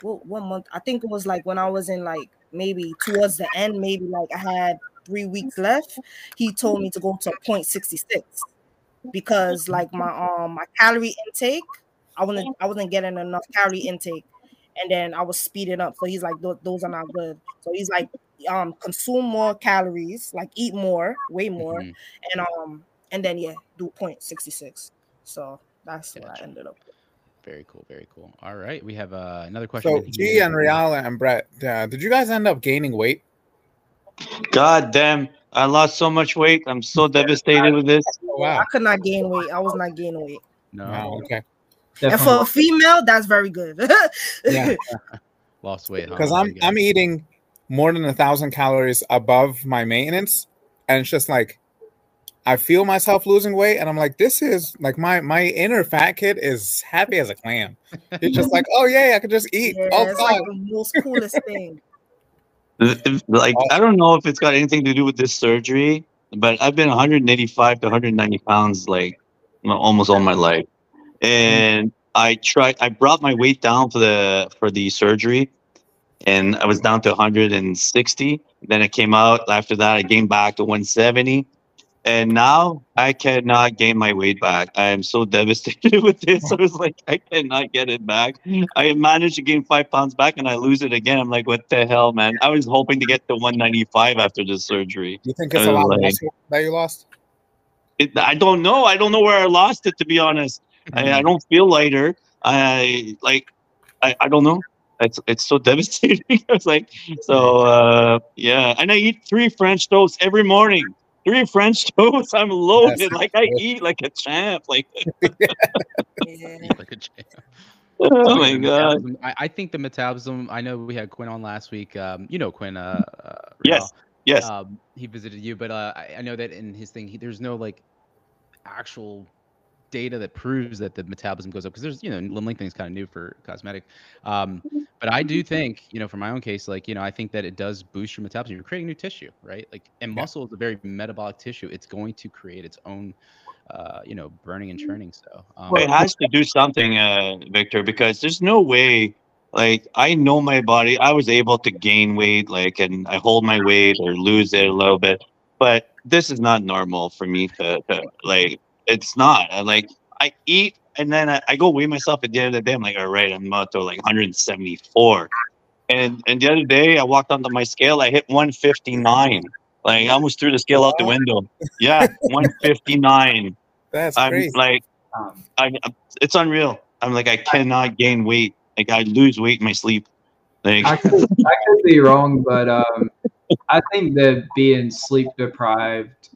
well, one month, I think it was like when I was in like maybe towards the end, maybe like I had three weeks left. He told me to go to 0.66 because like my um my calorie intake, I wasn't I wasn't getting enough calorie intake, and then I was speeding up. So he's like, those are not good. So he's like, um, consume more calories, like eat more, way more, Mhm. and um, and then yeah, do 0.66. So that's what I ended up. with. Very cool. Very cool. All right. We have uh, another question. So in G and Real and Brett, uh, did you guys end up gaining weight? God damn, I lost so much weight. I'm so devastated with this. Oh, I could not gain weight. I was not gaining weight. No. Wow, okay. And for a female, that's very good. Yeah. Lost weight. Because There I'm. I'm eating more than a thousand calories above my maintenance, and it's just like I feel myself losing weight, and I'm like, this is like my my inner fat kid is happy as a clam. It's just like, oh yeah, I could just eat yeah, all the it's like the most coolest thing. Like I don't know if it's got anything to do with this surgery, but I've been 185 to 190 pounds like almost all my life, Mm-hmm. and I tried. I brought my weight down for the for the surgery, and I was down to 160. Then it came out. After that, I gained back to 170. And now I cannot gain my weight back. I am so devastated with this. I was like, I cannot get it back. I managed to gain five pounds back and I lose it again. I'm like, what the hell, man? I was hoping to get to 195 after the surgery. You think it's a lot of like- that you lost? It, I don't know. I don't know where I lost it, to be honest. I, I don't feel lighter. I like, I, I don't know. It's it's so devastating. I was like, so uh, yeah. And I eat three French toasts every morning. Three French toasts. I'm loaded. Yes. Like I eat like a champ. Like Yeah. Like a champ. oh my god. I, I think the metabolism. I know we had Quinn on last week. Um, you know Quinn. Uh, uh, Yes. Yes. Um, he visited you, but uh, I, I know that in his thing, he, there's no like actual data that proves that the metabolism goes up because there's you know limb lengthening is kind of new for cosmetic um, but i do think you know for my own case like you know i think that it does boost your metabolism you're creating new tissue right like and Yeah. muscle is a very metabolic tissue it's going to create its own uh, you know burning and churning so um, Well, it has to do something, uh, Victor, because there's no way. Like I know my body. I was able to gain weight, like, and I hold my weight or lose it a little bit. But this is not normal for me to, to like. It's not. I, like I eat and then I, I go weigh myself at the end of the day. I'm like, all right, I'm about to like 174. And and the other day I walked onto my scale. I hit 159. Like I almost threw the scale out the window. Yeah, 159. That's I'm crazy. like. Um, I, I- it's unreal. I'm like I cannot gain weight. Like I lose weight in my sleep. Like I could, I could be wrong, but um, I think that being sleep deprived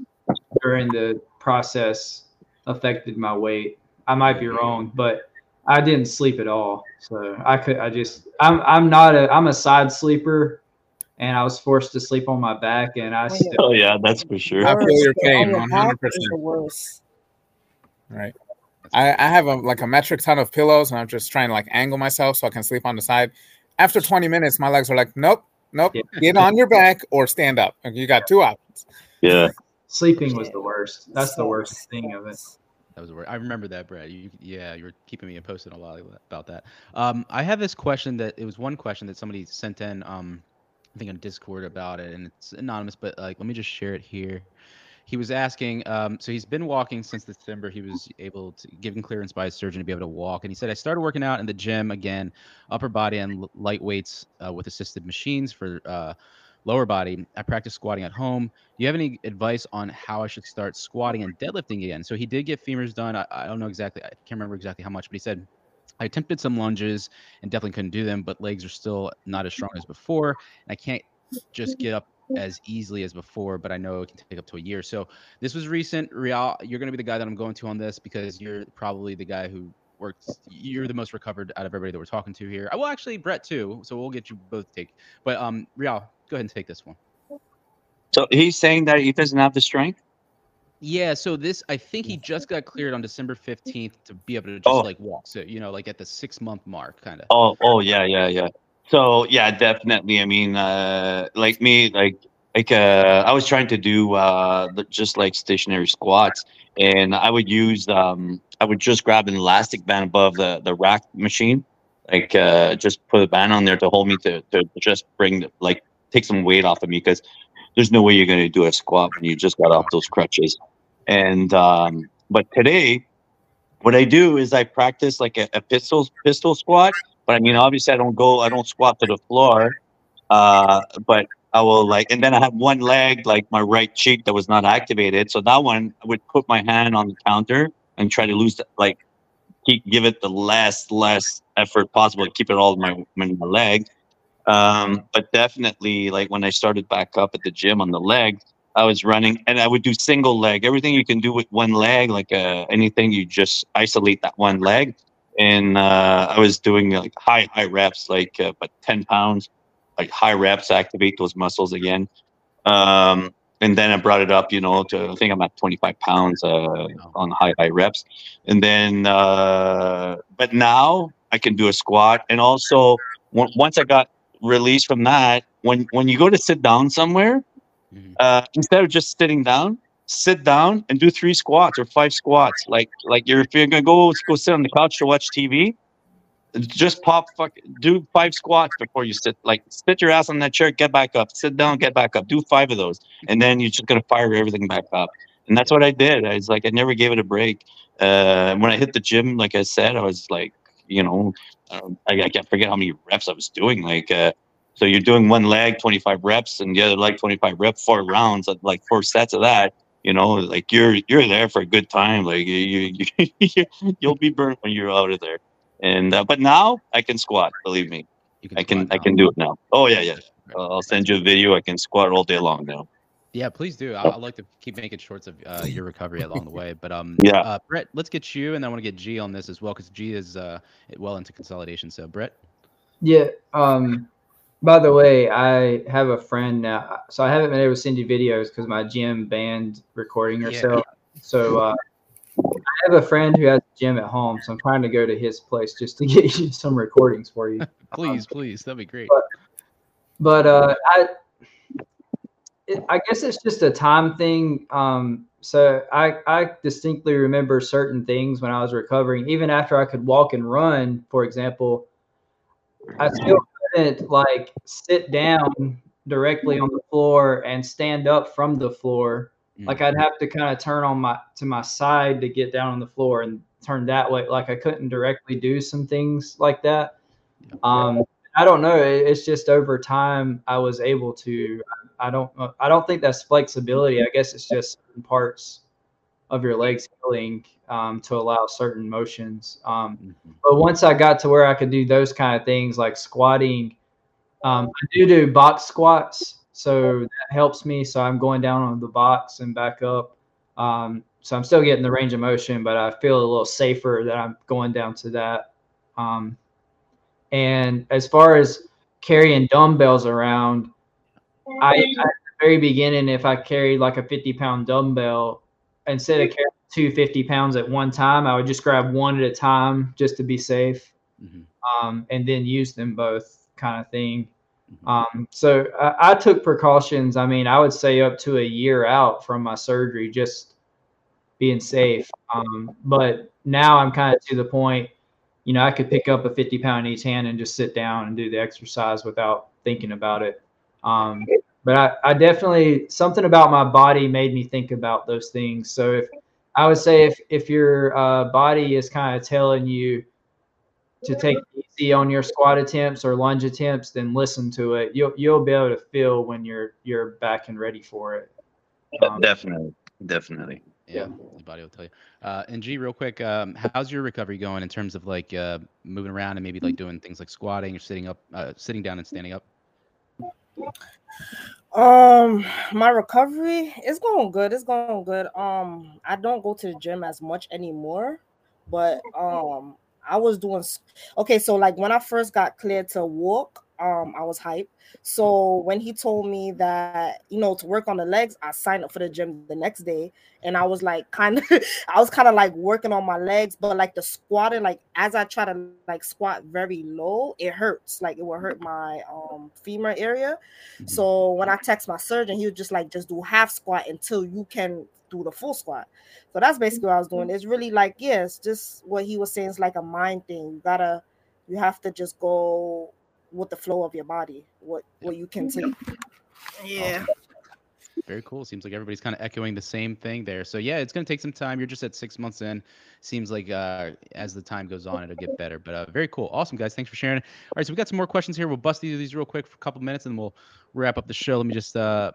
during the process affected my weight. I might be wrong, but I didn't sleep at all. So I could, I just, I'm, I'm not a, I'm a side sleeper, and I was forced to sleep on my back, and I Oh, yeah. still, oh yeah, that's for sure. I feel your pain, On your back 100%. is the worst. Right. I, I have a like a metric ton of pillows and I'm just trying to like angle myself so I can sleep on the side. After 20 minutes, my legs are like, nope, nope, Yeah. get on your back or stand up. You got two options. Yeah. sleeping was the worst. That's the worst thing of it. That was word. I remember that, Brad. You, yeah, you were keeping me posted a lot about that. Um, I have this question that it was one question that somebody sent in. Um, I think on Discord about it, and it's anonymous, but like, let me just share it here. He was asking, um, so he's been walking since December. He was able to given clearance by his surgeon to be able to walk, and he said, I started working out in the gym again, upper body and l- light weights uh, with assisted machines for uh, lower body. I practice squatting at home. Do you have any advice on how I should start squatting and deadlifting again? So he did get femurs done. I, I don't know exactly. I can't remember exactly how much, but he said I attempted some lunges and definitely couldn't do them, but legs are still not as strong as before. And I can't just get up as easily as before, but I know it can take up to a year. So this was recent. Real, you're going to be the guy that I'm going to on this because you're probably the guy who works. You're the most recovered out of everybody that we're talking to here. I will actually, Brett too. So we'll get you both take. But um, Real, go ahead and take this one. So he's saying that he doesn't have the strength. Yeah, so this I think he just got cleared on December 15th to be able to just Oh. like walk. So, you know, like at the 6 month mark kind of. Oh, oh yeah, yeah, yeah. So yeah, definitely. I mean, uh, like me, like like uh, I was trying to do uh, just like stationary squats, and I would use um, I would just grab an elastic band above the the rack machine, like uh, just put a band on there to hold me to to just bring the, like take some weight off of me because there's no way you're going to do a squat when you just got off those crutches. And um, but today, what I do is I practice like a, a pistol pistol squat. But I mean, obviously, I don't go, I don't squat to the floor. Uh, but I will like, and then I have one leg, like my right cheek, that was not activated. So that one, I would put my hand on the counter and try to lose, the, like, keep give it the less less effort possible to keep it all in my in my leg. Um, but definitely, like when I started back up at the gym on the leg, I was running and I would do single leg. Everything you can do with one leg, like uh, anything, you just isolate that one leg. And uh, I was doing like high high reps, like uh, but ten pounds, like high reps, activate those muscles again. Um, and then I brought it up, you know, to I think I'm at 25 pounds uh, on high high reps. And then, uh, but now I can do a squat. And also, on- once I got released from that, when when you go to sit down somewhere, Mhm. uh, instead of just sitting down, sit down and do three squats or five squats. Like like you're if you're gonna go go sit on the couch to watch TV, just pop fuck do five squats before you sit. Like sit your ass on that chair, get back up, sit down, get back up, do five of those, and then you're just gonna fire everything back up. And that's what I did. I was like, I never gave it a break. Uh, when I hit the gym, like I said, I was like, you know, um, I, I can't forget how many reps I was doing. Like, uh, so you're doing one leg, 25 reps, and the other leg, 25 reps, four rounds, uh, like four sets of that. You know, like you're you're there for a good time. Like you you you'll be burnt when you're out of there. And uh, but now I can squat. Believe me, You I can I can do it now. Oh yeah, yeah. I'll send you a video. I can squat all day long now. Yeah, please do. I, I'd like to keep making shorts of uh, your recovery along the way. But um, Yeah. uh, Brett, let's get you, and I want to get G on this as well because G is uh well into consolidation. So Brett, Yeah. Um. By the way, I have a friend now, so I haven't been able to send you videos because my gym banned recording Yeah. herself. So uh, I I have a friend who has a gym at home, so I'm trying to go to his place just to get you some recordings for you. Please, please, that'd be great. But uh, I, it, I guess it's just a time thing. Um, so I, I distinctly remember certain things when I was recovering, even after I could walk and run, for example. I still couldn't like sit down directly on the floor and stand up from the floor. Mm. Like I'd have to kind of turn on my to my side to get down on the floor and turn that way. Like I couldn't directly do some things like that. Um, I don't know. It's just over time I was able to. I don't. I don't think that's flexibility. I guess it's just certain parts of your legs healing um, to allow certain motions. Um, Mhm. but once I got to where I could do those kind of things like squatting, um, I do do box squats, so that helps me. So I'm going down on the box and back up. Um, so I'm still getting the range of motion, but I feel a little safer that I'm going down to that. And as far as carrying dumbbells around, I at the very beginning, if I carried like a 50 pound dumbbell, instead of carrying two 50 pounds at one time, I would just grab one at a time just to be safe Mhm. um, and then use them both kind of thing. Mhm. Um, so I, I took precautions. I mean, I would say up to a year out from my surgery, just being safe. Um, but now I'm kind of to the point, you know, I could pick up a 50 pound in each hand and just sit down and do the exercise without thinking about it. Um, but I, I definitely something about my body made me think about those things. So if I would say if if your uh, body is kind of telling you to take easy on your squat attempts or lunge attempts, then listen to it. You'll you'll be able to feel when you're you're back and ready for it. Um, Definitely, definitely. Yeah, your body will tell you. Uh, and G, real quick, um, how's your recovery going in terms of like uh, moving around and maybe like doing things like squatting or sitting up, uh, sitting down and standing up? Um, my recovery is going good. It's going good. Um, I don't go to the gym as much anymore, but um, I was doing okay. So like when I first got cleared to walk, um, I was hyped. So when he told me that you know to work on the legs, I signed up for the gym the next day, and I was like kind of, I was kind of like working on my legs, but like the squatting, like as I try to like squat very low, it hurts. Like it will hurt my um femur area. Mhm. So when I text my surgeon, he was just like, just do half squat until you can do the full squat. So that's basically what I was doing. It's really like, yeah, just what he was saying. is like a mind thing. You gotta, you have to just go with the flow of your body, what what you can take. Yeah. Very cool. Seems like everybody's kind of echoing the same thing there. So yeah, it's gonna take some time. You're just at six months in. Seems like uh, as the time goes on, it'll get better. But uh, very cool. Awesome, guys. Thanks for sharing. All right, so we got some more questions here. We'll bust through these real quick for a couple minutes, and we'll wrap up the show. Let me just uh,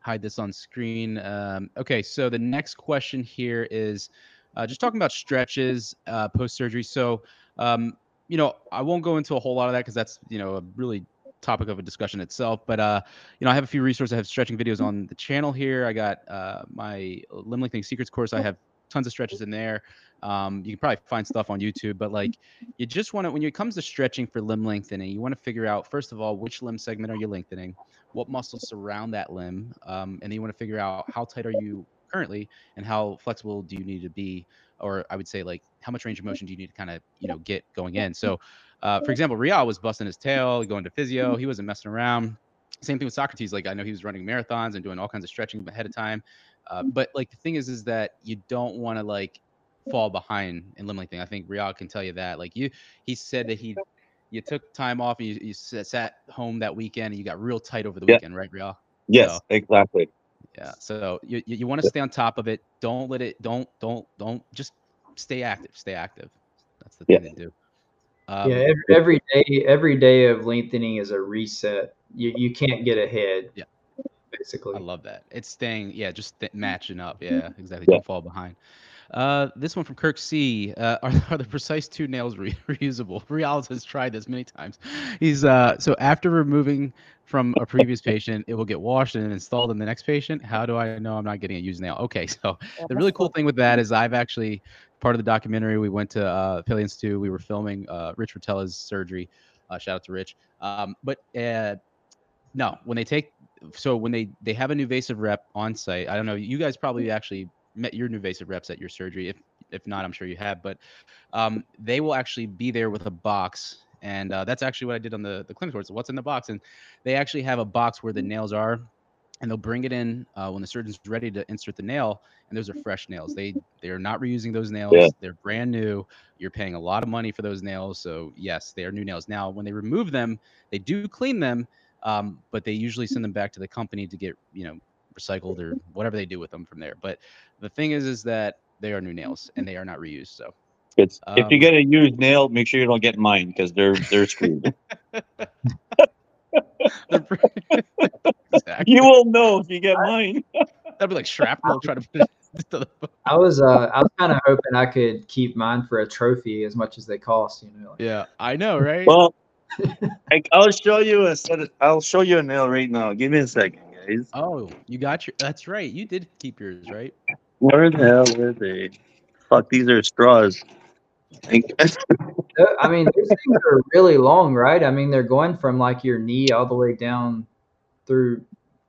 hide this on screen. Um, okay, so the next question here is uh, just talking about stretches uh, post surgery. So, um, you know, I won't go into a whole lot of that because that's you know a really topic of a discussion itself. But uh, you know, I have a few resources. I have stretching videos on the channel here. I got uh, my limb lengthening secrets course. I have tons of stretches in there. Um, you can probably find stuff on YouTube, but like you just want to when it comes to stretching for limb lengthening, you want to figure out first of all which limb segment are you lengthening, what muscles surround that limb, um, and then you want to figure out how tight are you currently and how flexible do you need to be, or I would say like how much range of motion do you need to kind of you know get going in. So, uh, for example, Real was busting his tail, going to physio, he wasn't messing around. Same thing with Socrates. Like I know he was running marathons and doing all kinds of stretching ahead of time. Uh, but like the thing is, is that you don't want to like fall behind in limb lengthening. I think Real can tell you that. Like you, he said that he, you took time off and you, you sat home that weekend and you got real tight over the Yeah. weekend, right, Real? Yes, So- exactly. Yeah. So you you, you want to stay on top of it. Don't let it. Don't don't don't just stay active. Stay active. That's the Yeah. thing to do. Um, yeah, every, every day, every day of lengthening is a reset. You you can't get ahead. Yeah. basically. I love that. It's staying, yeah, just th- matching up. Yeah, exactly. Yeah. Don't fall behind. Uh, this one from Kirk C. Uh, are, are the Precice two nails re- reusable? Real's has tried this many times. He's uh, so after removing from a previous patient, it will get washed and installed in the next patient. How do I know I'm not getting a used nail? Okay, so the really cool thing with that is I've actually part of the documentary. We went to uh, Paley Institute. We were filming uh, Rich Rotella's surgery. Uh, shout out to Rich. Um, but uh, no, when they take so when they they have a new NuVasive rep on site, I don't know. You guys probably actually met your NuVasive reps at your surgery. If if not, I'm sure you have. But um, they will actually be there with a box, and uh, that's actually what I did on the the clinic tour. So what's in the box, and they actually have a box where the nails are, and they'll bring it in uh, when the surgeon's ready to insert the nail, and those are fresh nails. They they are not reusing those nails. Yeah. They're brand new. You're paying a lot of money for those nails, so yes, they are new nails. Now, when they remove them, they do clean them, um, but they usually send them back to the company to get you know recycled or whatever they do with them from there. But the thing is, is that they are new nails and they are not reused. So It's, if you Um, get a used nail, make sure you don't get mine because they're they're screwed. Exactly. you will know if you get mine. That'd be like shrapnel trying to put it into the I was uh I was kind of hoping I could keep mine for a trophy as much as they cost. You know. Like, Yeah, I know, right? Well, I, I'll show you a set. Of, I'll show you a nail right now. Give me a second, guys. oh, you got your. That's right. You did keep yours, right? Where the hell are they? Fuck, these are straws. Uh, I mean, these things are really long, right? I mean, they're going from like your knee all the way down through,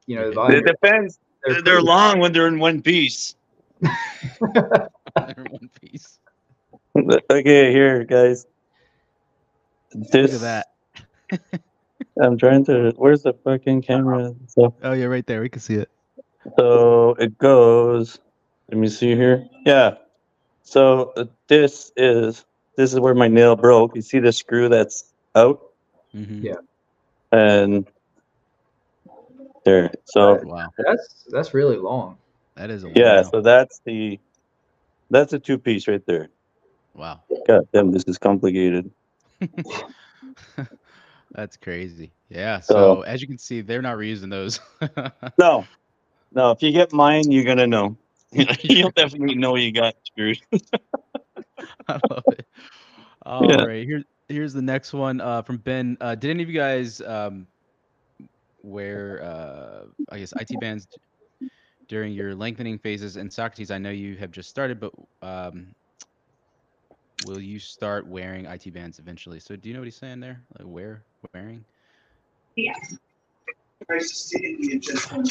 you know, the bottom. it depends. They're, they're long when they're in one piece. They're in one piece. Okay, here, guys. This, Look at that. I'm trying to. Where's the fucking camera? So, Oh yeah, right there. We can see it. so it goes. Let me see here. Yeah. So uh, this is this is where my nail broke. You see the screw that's out, Mhm. Yeah. and there. So Wow, That's that's really long. that is a yeah. wow. So that's the that's a two piece right there. wow. God damn, this is complicated. That's crazy. Yeah. So- So as you can see, they're not reusing those. No, no. If you get mine, you're gonna know. You'll definitely know you got screwed. I love it. All Yeah. right, here, here's the next one uh, from Ben. Uh, did any of you guys um, wear, uh, I guess, IT bands during your lengthening phases? And Socrates, I know you have just started, but um, will you start wearing IT bands eventually? So, do you know what he's saying there? Like, wear, wearing? Yes. Nice to see you, gentlemen.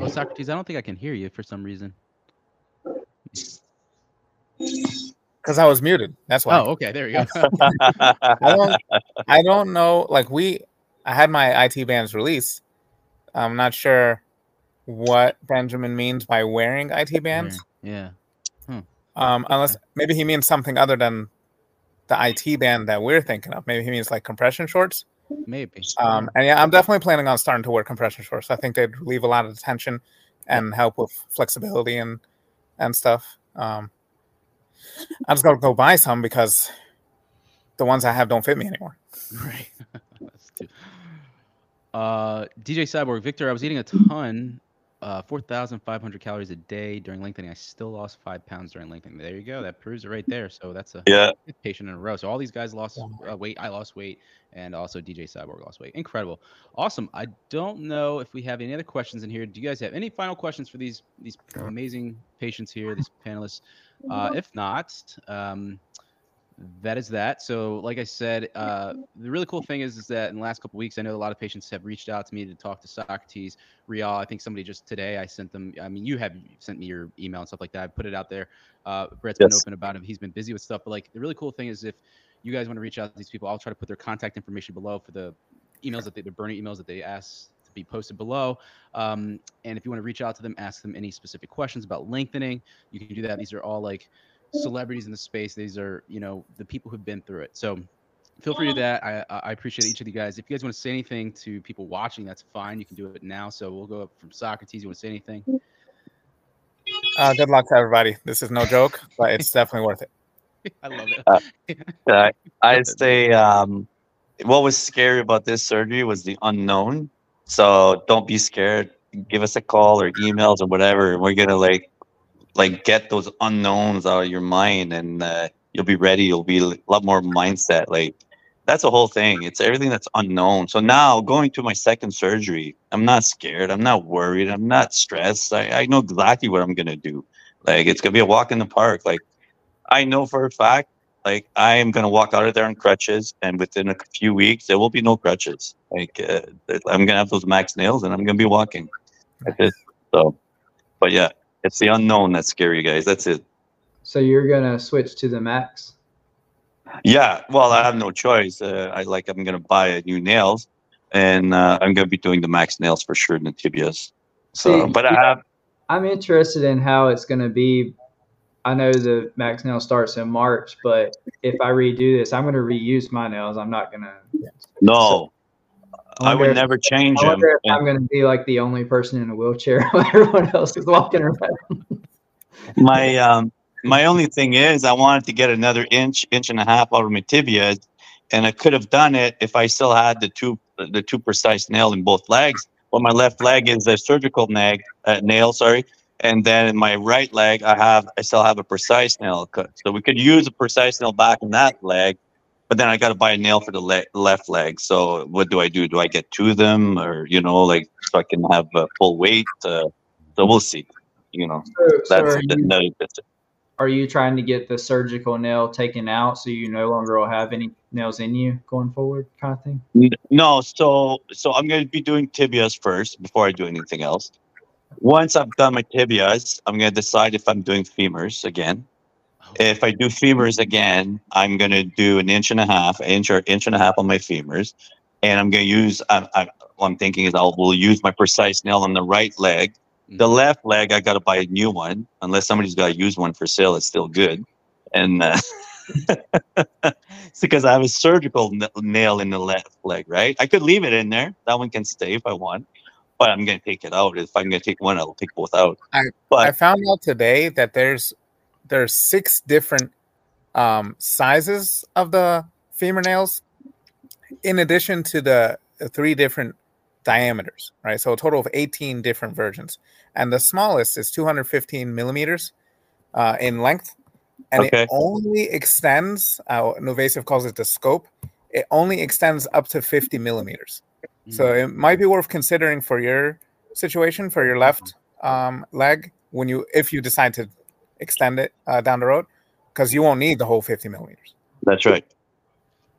Oh, Socrates, I don't think I can hear you for some reason. because I was muted. That's why. Oh, okay, there you go. I don't. I don't know. Like we, I had my IT bands release. I'm not sure what Benjamin means by wearing IT bands. yeah. Um, unless maybe he means something other than the IT band that we're thinking of. Maybe he means like compression shorts. Maybe. Um, and yeah, I'm definitely planning on starting to wear compression shorts. I think they'd relieve a lot of the tension and help with flexibility and and stuff. Um, I'm just gonna go buy some because the ones I have don't fit me anymore. Right. Uh, DJ Cyborg, Victor, I was eating a ton, uh, 4,500 calories a day during lengthening. I still lost five pounds during lengthening. There you go. That proves it right there. So that's a yeah. patient in a row. So all these guys lost uh, weight. I lost weight, and also DJ Cyborg lost weight. Incredible, awesome. I don't know if we have any other questions in here. Do you guys have any final questions for these these amazing patients here, these panelists? Uh, if not, um, that is that. So, like I said, uh, the really cool thing is, is that in the last couple weeks, I know a lot of patients have reached out to me to talk to Socrates, Real. I think somebody just today I sent them. I mean, you have sent me your email and stuff like that. I put it out there. Uh, Brett's been open about him. He's been busy with stuff, but like the really cool thing is if you guys want to reach out to these people, I'll try to put their contact information below for the emails that they, the burning emails that they ask to be posted below. Um, and if you want to reach out to them, ask them any specific questions about lengthening, you can do that. These are all like celebrities in the space. These are, you know, the people who've been through it. So feel free to do that. I, I I appreciate each of you guys. If you guys want to say anything to people watching, that's fine. You can do it now. So we'll go up from Socrates. You want to say anything? Uh, good luck to everybody. This is no joke, but it's definitely worth it. I love it. Uh, I, I'd say um, what was scary about this surgery was the unknown. So don't be scared. Give us a call or emails or whatever. We're gonna like like get those unknowns out of your mind, and uh, you'll be ready. You'll be a lot more mindset. Like that's the whole thing. It's everything that's unknown. So now going to my second surgery, I'm not scared. I'm not worried. I'm not stressed. I, I know exactly what I'm gonna do. Like it's gonna be a walk in the park. Like I know for a fact like I am gonna walk out of there on crutches, and within a few weeks there will be no crutches. Like uh, I'm gonna have those max nails, and I'm gonna be walking. This. So, but yeah, It's the unknown that's scary, guys. That's it. So you're gonna switch to the max. Yeah, well, I have no choice. Uh, I like I'm gonna buy a new nails, and uh, I'm gonna be doing the max nails for sure in the tibias. So, See, but I have. I'm interested in how it's gonna be. I know the max nail starts in March, but if I redo this, I'm gonna reuse my nails. I'm not gonna. no. I wonder would never change I wonder if I'm gonna be like the only person in a wheelchair while everyone else is walking around. my um my only thing is I wanted to get another inch, inch and a half out of my tibia, and I could have done it if I still had the two the two Precice nail in both legs. Well, my left leg is a surgical nag, uh, nail, sorry, and then in my right leg I have I still have a Precice nail cut. So we could use a Precice nail back in that leg, but then I got to buy a nail for the le- left leg. So what do I do? Do I get two of them, or you know, like so I can have uh, full weight? Uh, so we'll see. You know, So, so that's are, you, another are you trying to get the surgical nail taken out so you no longer will have any nails in you going forward, kind of thing? No, so so I'm going to be doing tibias first before I do anything else. Once I've done my tibias, I'm going to decide if I'm doing femurs again. If I do femurs again, I'm going to do an inch and a half, inch or inch and a half on my femurs, and I'm going to use. I'm, I'm, what I'm thinking is I will use my Precice nail on the right leg. The Mhm. left leg, I got to buy a new one. Unless somebody's got to use one for sale, it's still good. And uh, it's because I have a surgical n- nail in the left leg, right? I could leave it in there. That one can stay if I want, but I'm going to take it out. If I'm going to take one, I'll take both out. I but found out today that there's there's six different um, sizes of the femur nails, in addition to the three different diameters. Right, so a total of 18 different versions, and the smallest is 215 millimeters uh, in length, and Okay. it only extends. Uh, NuVasive calls it the scope. It only extends up to 50 millimeters. So Mm. it might be worth considering for your situation for your left um, leg when you if you decide to extend it uh, down the road because you won't need the whole 50 millimeters. that's right.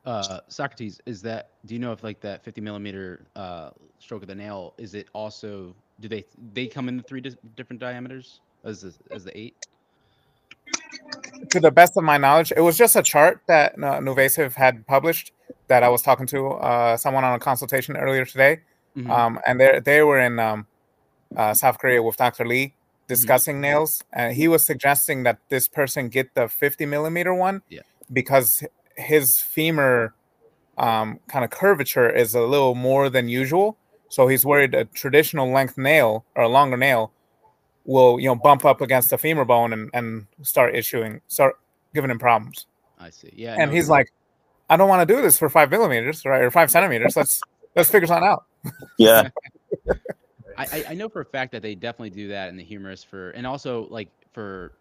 uh socrates is that do you know if like that 50 millimeter uh stroke of the nail is it also do they they come in the three dis- different diameters as the, as the eight To the best of my knowledge, it was just a chart that uh, NuVasive had published that I was talking to uh, someone on a consultation earlier today, Mhm. um, and they they were in um, uh, South Korea with Dr. Lee discussing nails, and he was suggesting that this person get the 50 millimeter one Yeah. because his femur um, kind of curvature is a little more than usual. So he's worried a traditional length nail or a longer nail will you know bump up against the femur bone and, and start issuing start giving him problems. i see yeah and no, he's the- like, I don't want to do this for five millimeters, right, or five centimeters. Let's let's figure something out. Yeah. I, I I know for a fact that they definitely do that in the humerus for and also like for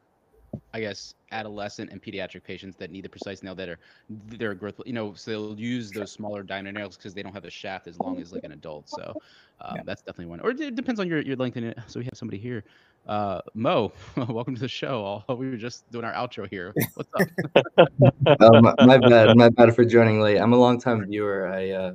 I guess adolescent and pediatric patients that need the Precice nail that are their growth you know so they'll use those smaller diamond nails because they don't have a shaft as long as like an adult so um, Yeah. that's definitely one or it depends on your, your length in it so we have somebody here uh Mo welcome to the show All- we were just doing our outro here what's up Oh, my, my bad. My bad for joining late. I'm a long time viewer. I uh,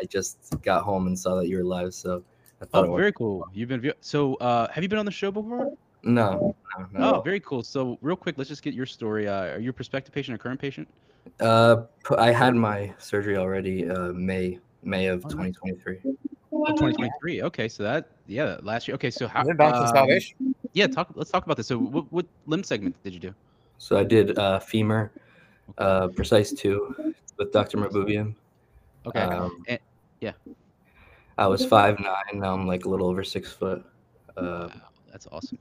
I just got home and saw that you were live, so I thought it oh was very cool you've been so uh have you been on the show before no. no, not at Oh, very cool. So, real quick, let's just get your story. Uh, are you a prospective patient or current patient? Uh, p- I had my surgery already. Uh, May May of Oh, 2023. Oh, 2023. Okay, so that yeah, last year. Okay, so how? You're done um, consolidation. Yeah, talk. Let's talk about this. So, what, what limb segment did you do? So I did uh, femur, uh, Precice two, with Dr. Mahboubian. Okay. Um, and- I was five nine. Now I'm like a little over six foot. Uh, wow, that's awesome.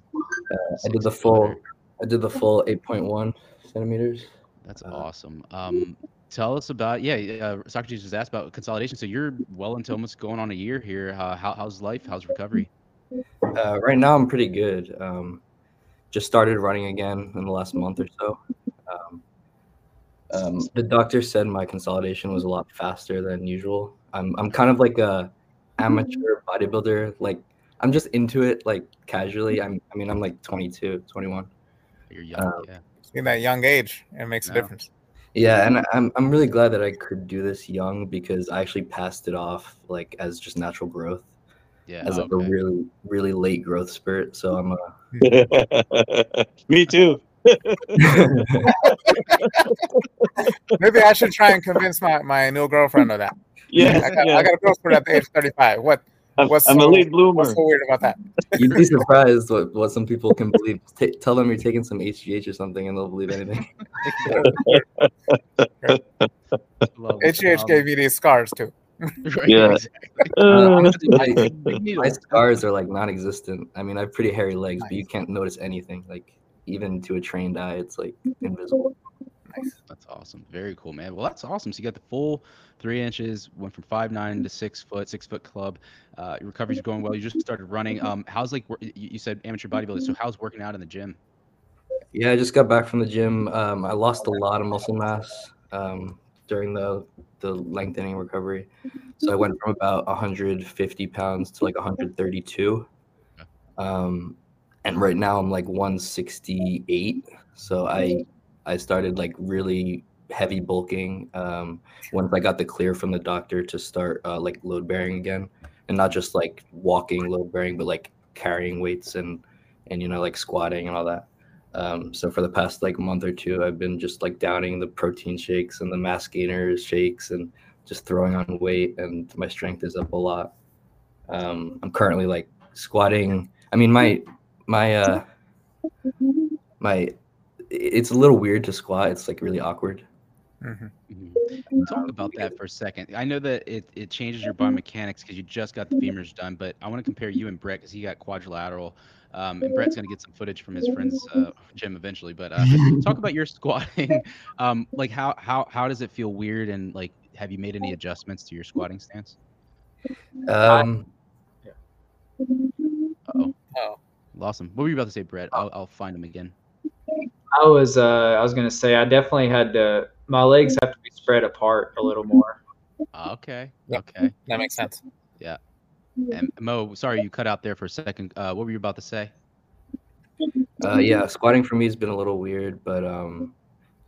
I did the full. I did the full 8.1 centimeters. That's uh, awesome. Um, tell us about yeah. Uh, Socrates just asked about consolidation. So you're well into almost going on a year here. Uh, how, how's life? How's recovery? Uh, right now, I'm pretty good. Um, just started running again in the last month or so. Um, um, the doctor said my consolidation was a lot faster than usual. I'm I'm kind of like a amateur bodybuilder. Like I'm just into it like casually. I'm I mean I'm like 22, 21. You're young. Um, yeah. In that young age, it makes a difference. Yeah, and I'm I'm really glad that I could do this young because I actually passed it off like as just natural growth. Yeah. as like okay. a really really late growth spurt. So I'm a. Me too. Maybe I should try and convince my, my new girlfriend of that. Yeah, I got, yeah. I got a girlfriend at the age 35. What I'm, what's I'm a so- late bloomer. what's so weird about that? you'd be surprised what, what some people can believe. Ta tell them you're taking some HGH or something, and they'll believe anything. HGH gave me these scars too. right, Yeah. Uh, honestly, my, my scars are like non-existent. I mean, I have pretty hairy legs, but you can't notice anything. Like even to a trained eye, it's like invisible. That's awesome. Very cool, man. Well, that's awesome. So you got the full three inches, went from five nine to six foot, six foot club. Uh, your recovery's going well. You just started running. Um, how's like you, you said amateur bodybuilding? So how's working out in the gym? Yeah, I just got back from the gym. Um, I lost a lot of muscle mass um, during the the lengthening recovery. So I went from about 150 pounds to like 132. Um, and right now I'm like 168. So I I started like really heavy bulking um, once I got the clear from the doctor to start uh, like load bearing again, and not just like walking load bearing, but like carrying weights and and you know like squatting and all that. Um, so for the past like month or two, I've been just like downing the protein shakes and the mass gainers shakes and just throwing on weight, and my strength is up a lot. Um, I'm currently like squatting. I mean, my my uh my it's a little weird to squat. It's like really awkward. Mhm. Mhm. Talk about that for a second. I know that it, it changes your biomechanics because you just got the femurs done, but I want to compare you and Brett because he got quadrilateral. Um, and Brett's going to get some footage from his friend's uh, gym eventually. But uh, talk about your squatting. Um, like how how how does it feel weird and like have you made any adjustments to your squatting stance? Um, Uh-oh. Oh. Lost him. What were you about to say, Brett? I'll, I'll find him again. I was uh I was gonna say I definitely had to my legs have to be spread apart a little more. Ah, Okay. Yep. Okay. That makes sense. Yeah. And Mo, sorry you cut out there for a second. Uh, what were you about to say? Uh, yeah, squatting for me has been a little weird, but um,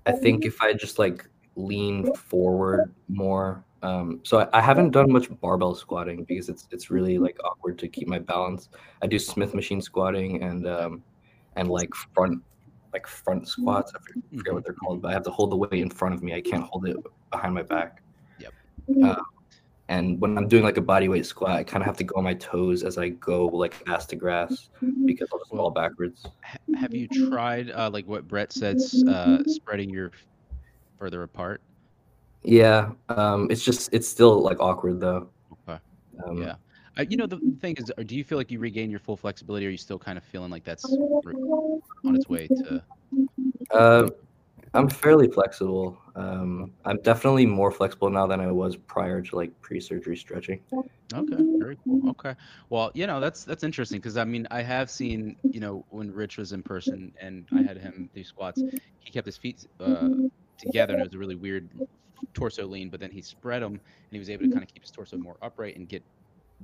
I think if I just like lean forward more, um, so I, I haven't done much barbell squatting because it's it's really like awkward to keep my balance. I do Smith machine squatting and um, and like front like front squats. I forget, forget what they're called, but I have to hold the weight in front of me. I can't hold it behind my back. Yep. Uh, and when I'm doing like a body weight squat, I kind of have to go on my toes as I go like ass to grass because I'll just fall backwards. Have you tried uh, like what Brett said, uh, spreading your further apart? Yeah, um, it's just it's still like awkward though. Okay. Um, Yeah. Uh, you know, the the thing is, uh, do you feel like you regain your full flexibility, or are you still kind of feeling like that's on its way to? Uh, I'm fairly flexible. Um, I'm definitely more flexible now than I was prior to like pre-surgery stretching. Okay, very cool. Okay, well, you know, that's that's interesting because I mean, I have seen, you know, when Rich was in person and I had him do squats, he kept his feet uh, together and it was a really weird torso lean, but then he spread them and he was able to kind of keep his torso more upright and get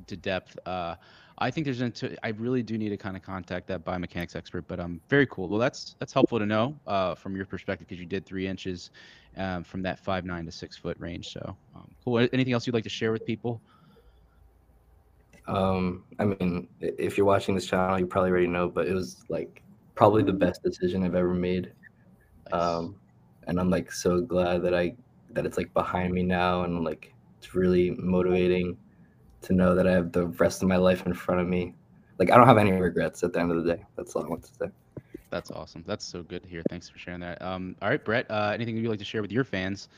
to depth. Uh, I think there's into I really do need to kind of contact that biomechanics expert, but um, very cool. Well, that's that's helpful to know uh, from your perspective because you did three inches um, from that five nine to six foot range. So um, cool. Anything else you'd like to share with people? Um, I mean, if you're watching this channel, you probably already know, but it was like probably the best decision I've ever made. Nice. Um, and I'm like so glad that I that it's like behind me now, and like it's really motivating to know that I have the rest of my life in front of me. Like I don't have any regrets at the end of the day. That's all I want to say. That's awesome. That's so good to hear. Thanks for sharing that. Um, all right, Brett. Uh, anything you'd like to share with your fans?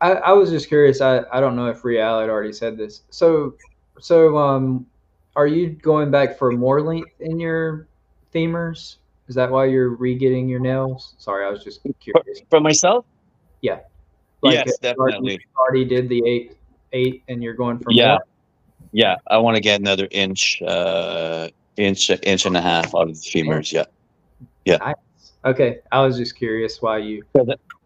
I, I was just curious. I, I don't know if Real had already said this. So so um, are you going back for more length in your femurs? Is that why you're re-getting your nails? Sorry, I was just curious. For myself? Yeah. yes, if you already- definitely. already did the eight eight, and you're going for Yeah. more. Yeah, I want to get another inch, uh, inch, inch and a half out of the femurs. Yeah, Yeah. Okay, I was just curious why you.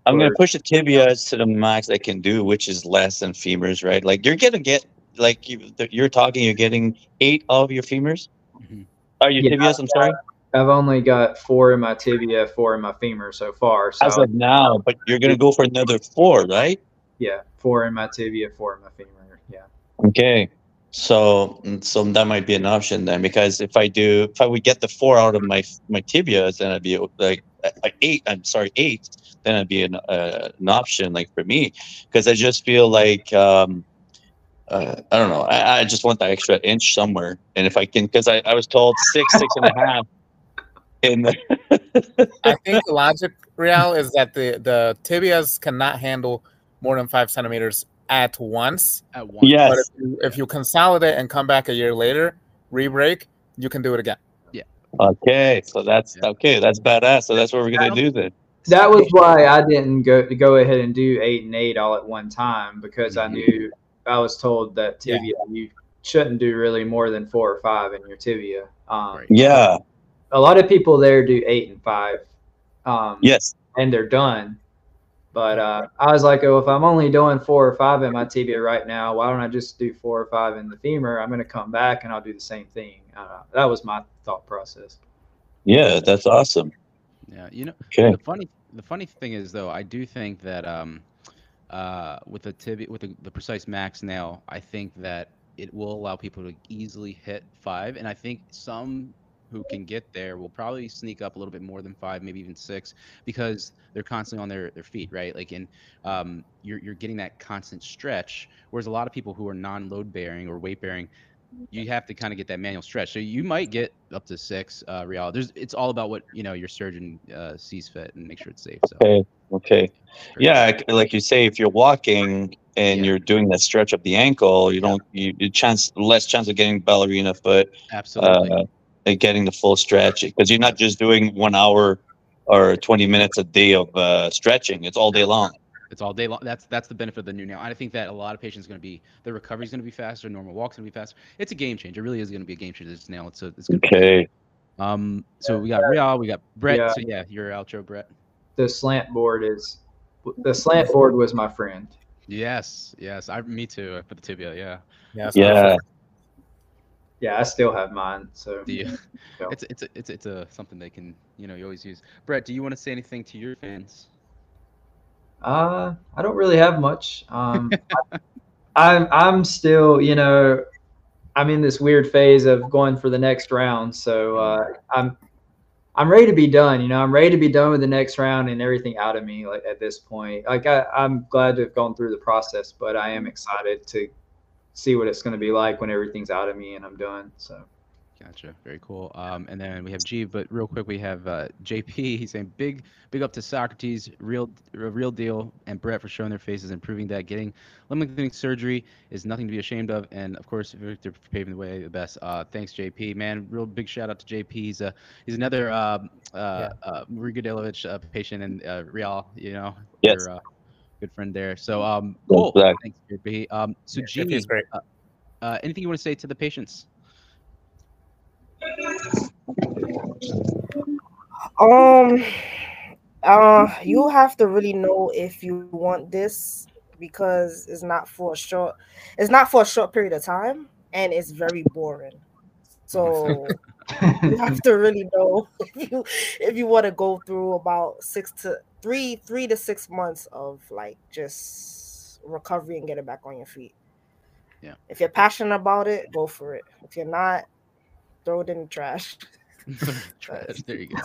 I'm gonna push the tibias to the max I can do, which is less than femurs, right? Like you're gonna get, like you, you're talking, you're getting eight of your femurs. Mhm. Are your Yeah, tibias? I'm sorry. I've only got four in my tibia, four in my femur so far. So As of now, but you're gonna go for another four, right? yeah, four in my tibia, four in my femur. Yeah. Okay. So, so that might be an option then, because if I do, if I would get the four out of my my tibias, then I'd be like eight. I'm sorry, eight. Then I'd be an uh, an option like for me, because I just feel like um, uh, I don't know. I, I just want that extra inch somewhere, and if I can, because I, I was told six, six and a half. In the I think the logic, Real, is that the the tibias cannot handle more than five centimeters at once. At once. But yes, if you, if you consolidate and come back a year later, re-break, you can do it again. Yeah. Okay, so that's Yeah. okay. That's badass. So that's what we're gonna do then. That was why I didn't go go ahead and do eight and eight all at one time because I Mhm. knew I was told that Yeah. tibia you shouldn't do really more than four or five in your tibia. Um, Right. Yeah. A lot of people there do eight and five, um, Yes. and they're done. But uh, I was like, oh, if I'm only doing four or five in my tibia right now, why don't I just do four or five in the femur? I'm going to come back and I'll do the same thing. Uh, that was my thought process. Yeah. That's awesome. Yeah, you know, Okay. the funny the funny thing is though, I do think that um, uh, with the tibia with the, the Precice max nail, I think that it will allow people to easily hit five, and I think some who can get there will probably sneak up a little bit more than five, maybe even six, because they're constantly on their, their feet, right? Like and um, you're you're getting that constant stretch, whereas a lot of people who are non-load bearing or weight bearing, you have to kind of get that manual stretch. So you might get up to six uh, real. There's it's all about what you know your surgeon uh, sees fit and make sure it's safe. So Okay. Okay. Yeah, like- you say, if you're walking and Yeah. you're doing that stretch of the ankle, you don't you, you chance less chance of getting ballerina foot, absolutely. uh, getting the full stretch because you're not just doing one hour or 20 minutes a day of uh, stretching. It's all day long. It's all day long. That's that's the benefit of the new nail. I think that a lot of patients going to be the recovery is going to be faster. Normal walks going to be faster. It's a game changer. It really is going to be a game changer. This nail. It's a, it's going to be. Okay. Um. So we got Real. We got Brett. Yeah. So yeah, your outro, Brett. The slant board is the slant board was my friend. Yes. Yes. I. Me too. I put the tibia. Yeah. Yeah. Yeah. Yeah, I still have mine. So? It's it's a, it's it's a something they can you know you always use. Brett, do you want to say anything to your fans? Uh, I don't really have much. Um, I'm I'm still, you know, I'm in this weird phase of going for the next round. So uh, I'm I'm ready to be done. You know, I'm ready to be done with the next round and everything out of me. Like at this point, like I, I'm glad to have gone through the process, but I am excited to see what it's going to be like when everything's out of me and I'm done. So Gotcha. Very cool. Um, and then we have G, but real quick we have uh, JP. He's saying big, big up to Socrates, real, real deal, and Brett for showing their faces and proving that getting limb lengthening surgery is nothing to be ashamed of. And of course, Victor for paving the way, the best. Uh, thanks, JP. Man, real big shout out to JP. He's a he's another uh, uh, uh, Gdalevitch uh, patient in uh, Real. You know, Yes. your, uh, good friend there. So um, cool. Zach. Thanks, JP. Um, so Yeah, G, great. uh, uh, anything you want to say to the patients? Um, uh, you have to really know if you want this because it's not for a short, it's not for a short period of time, and it's very boring. So you have to really know if you if you want to go through about six to three three to six months of like just recovery and getting back on your feet. Yeah. If you're passionate about it, go for it. If you're not, throw it in the trash. Trash. There you go.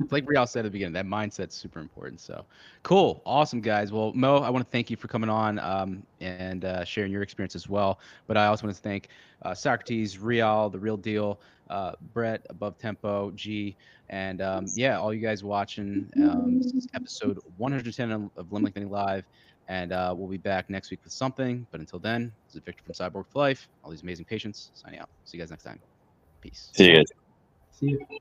It's like Real said at the beginning, that mindset's super important. So cool. Awesome, guys. Well, Moe, I want to thank you for coming on um, and uh, sharing your experience as well. But I also want to thank uh, Socrates, Real, The Real Deal, uh, Brett, Above Tempo, G, and um, yeah, all you guys watching um, this is episode 110 of of Limb Lengthening Live. And uh, we'll be back next week with something. But until then, this is Victor from Cyborg for Life. All these amazing patients signing out. See you guys next time. Peace. See you guys. see you.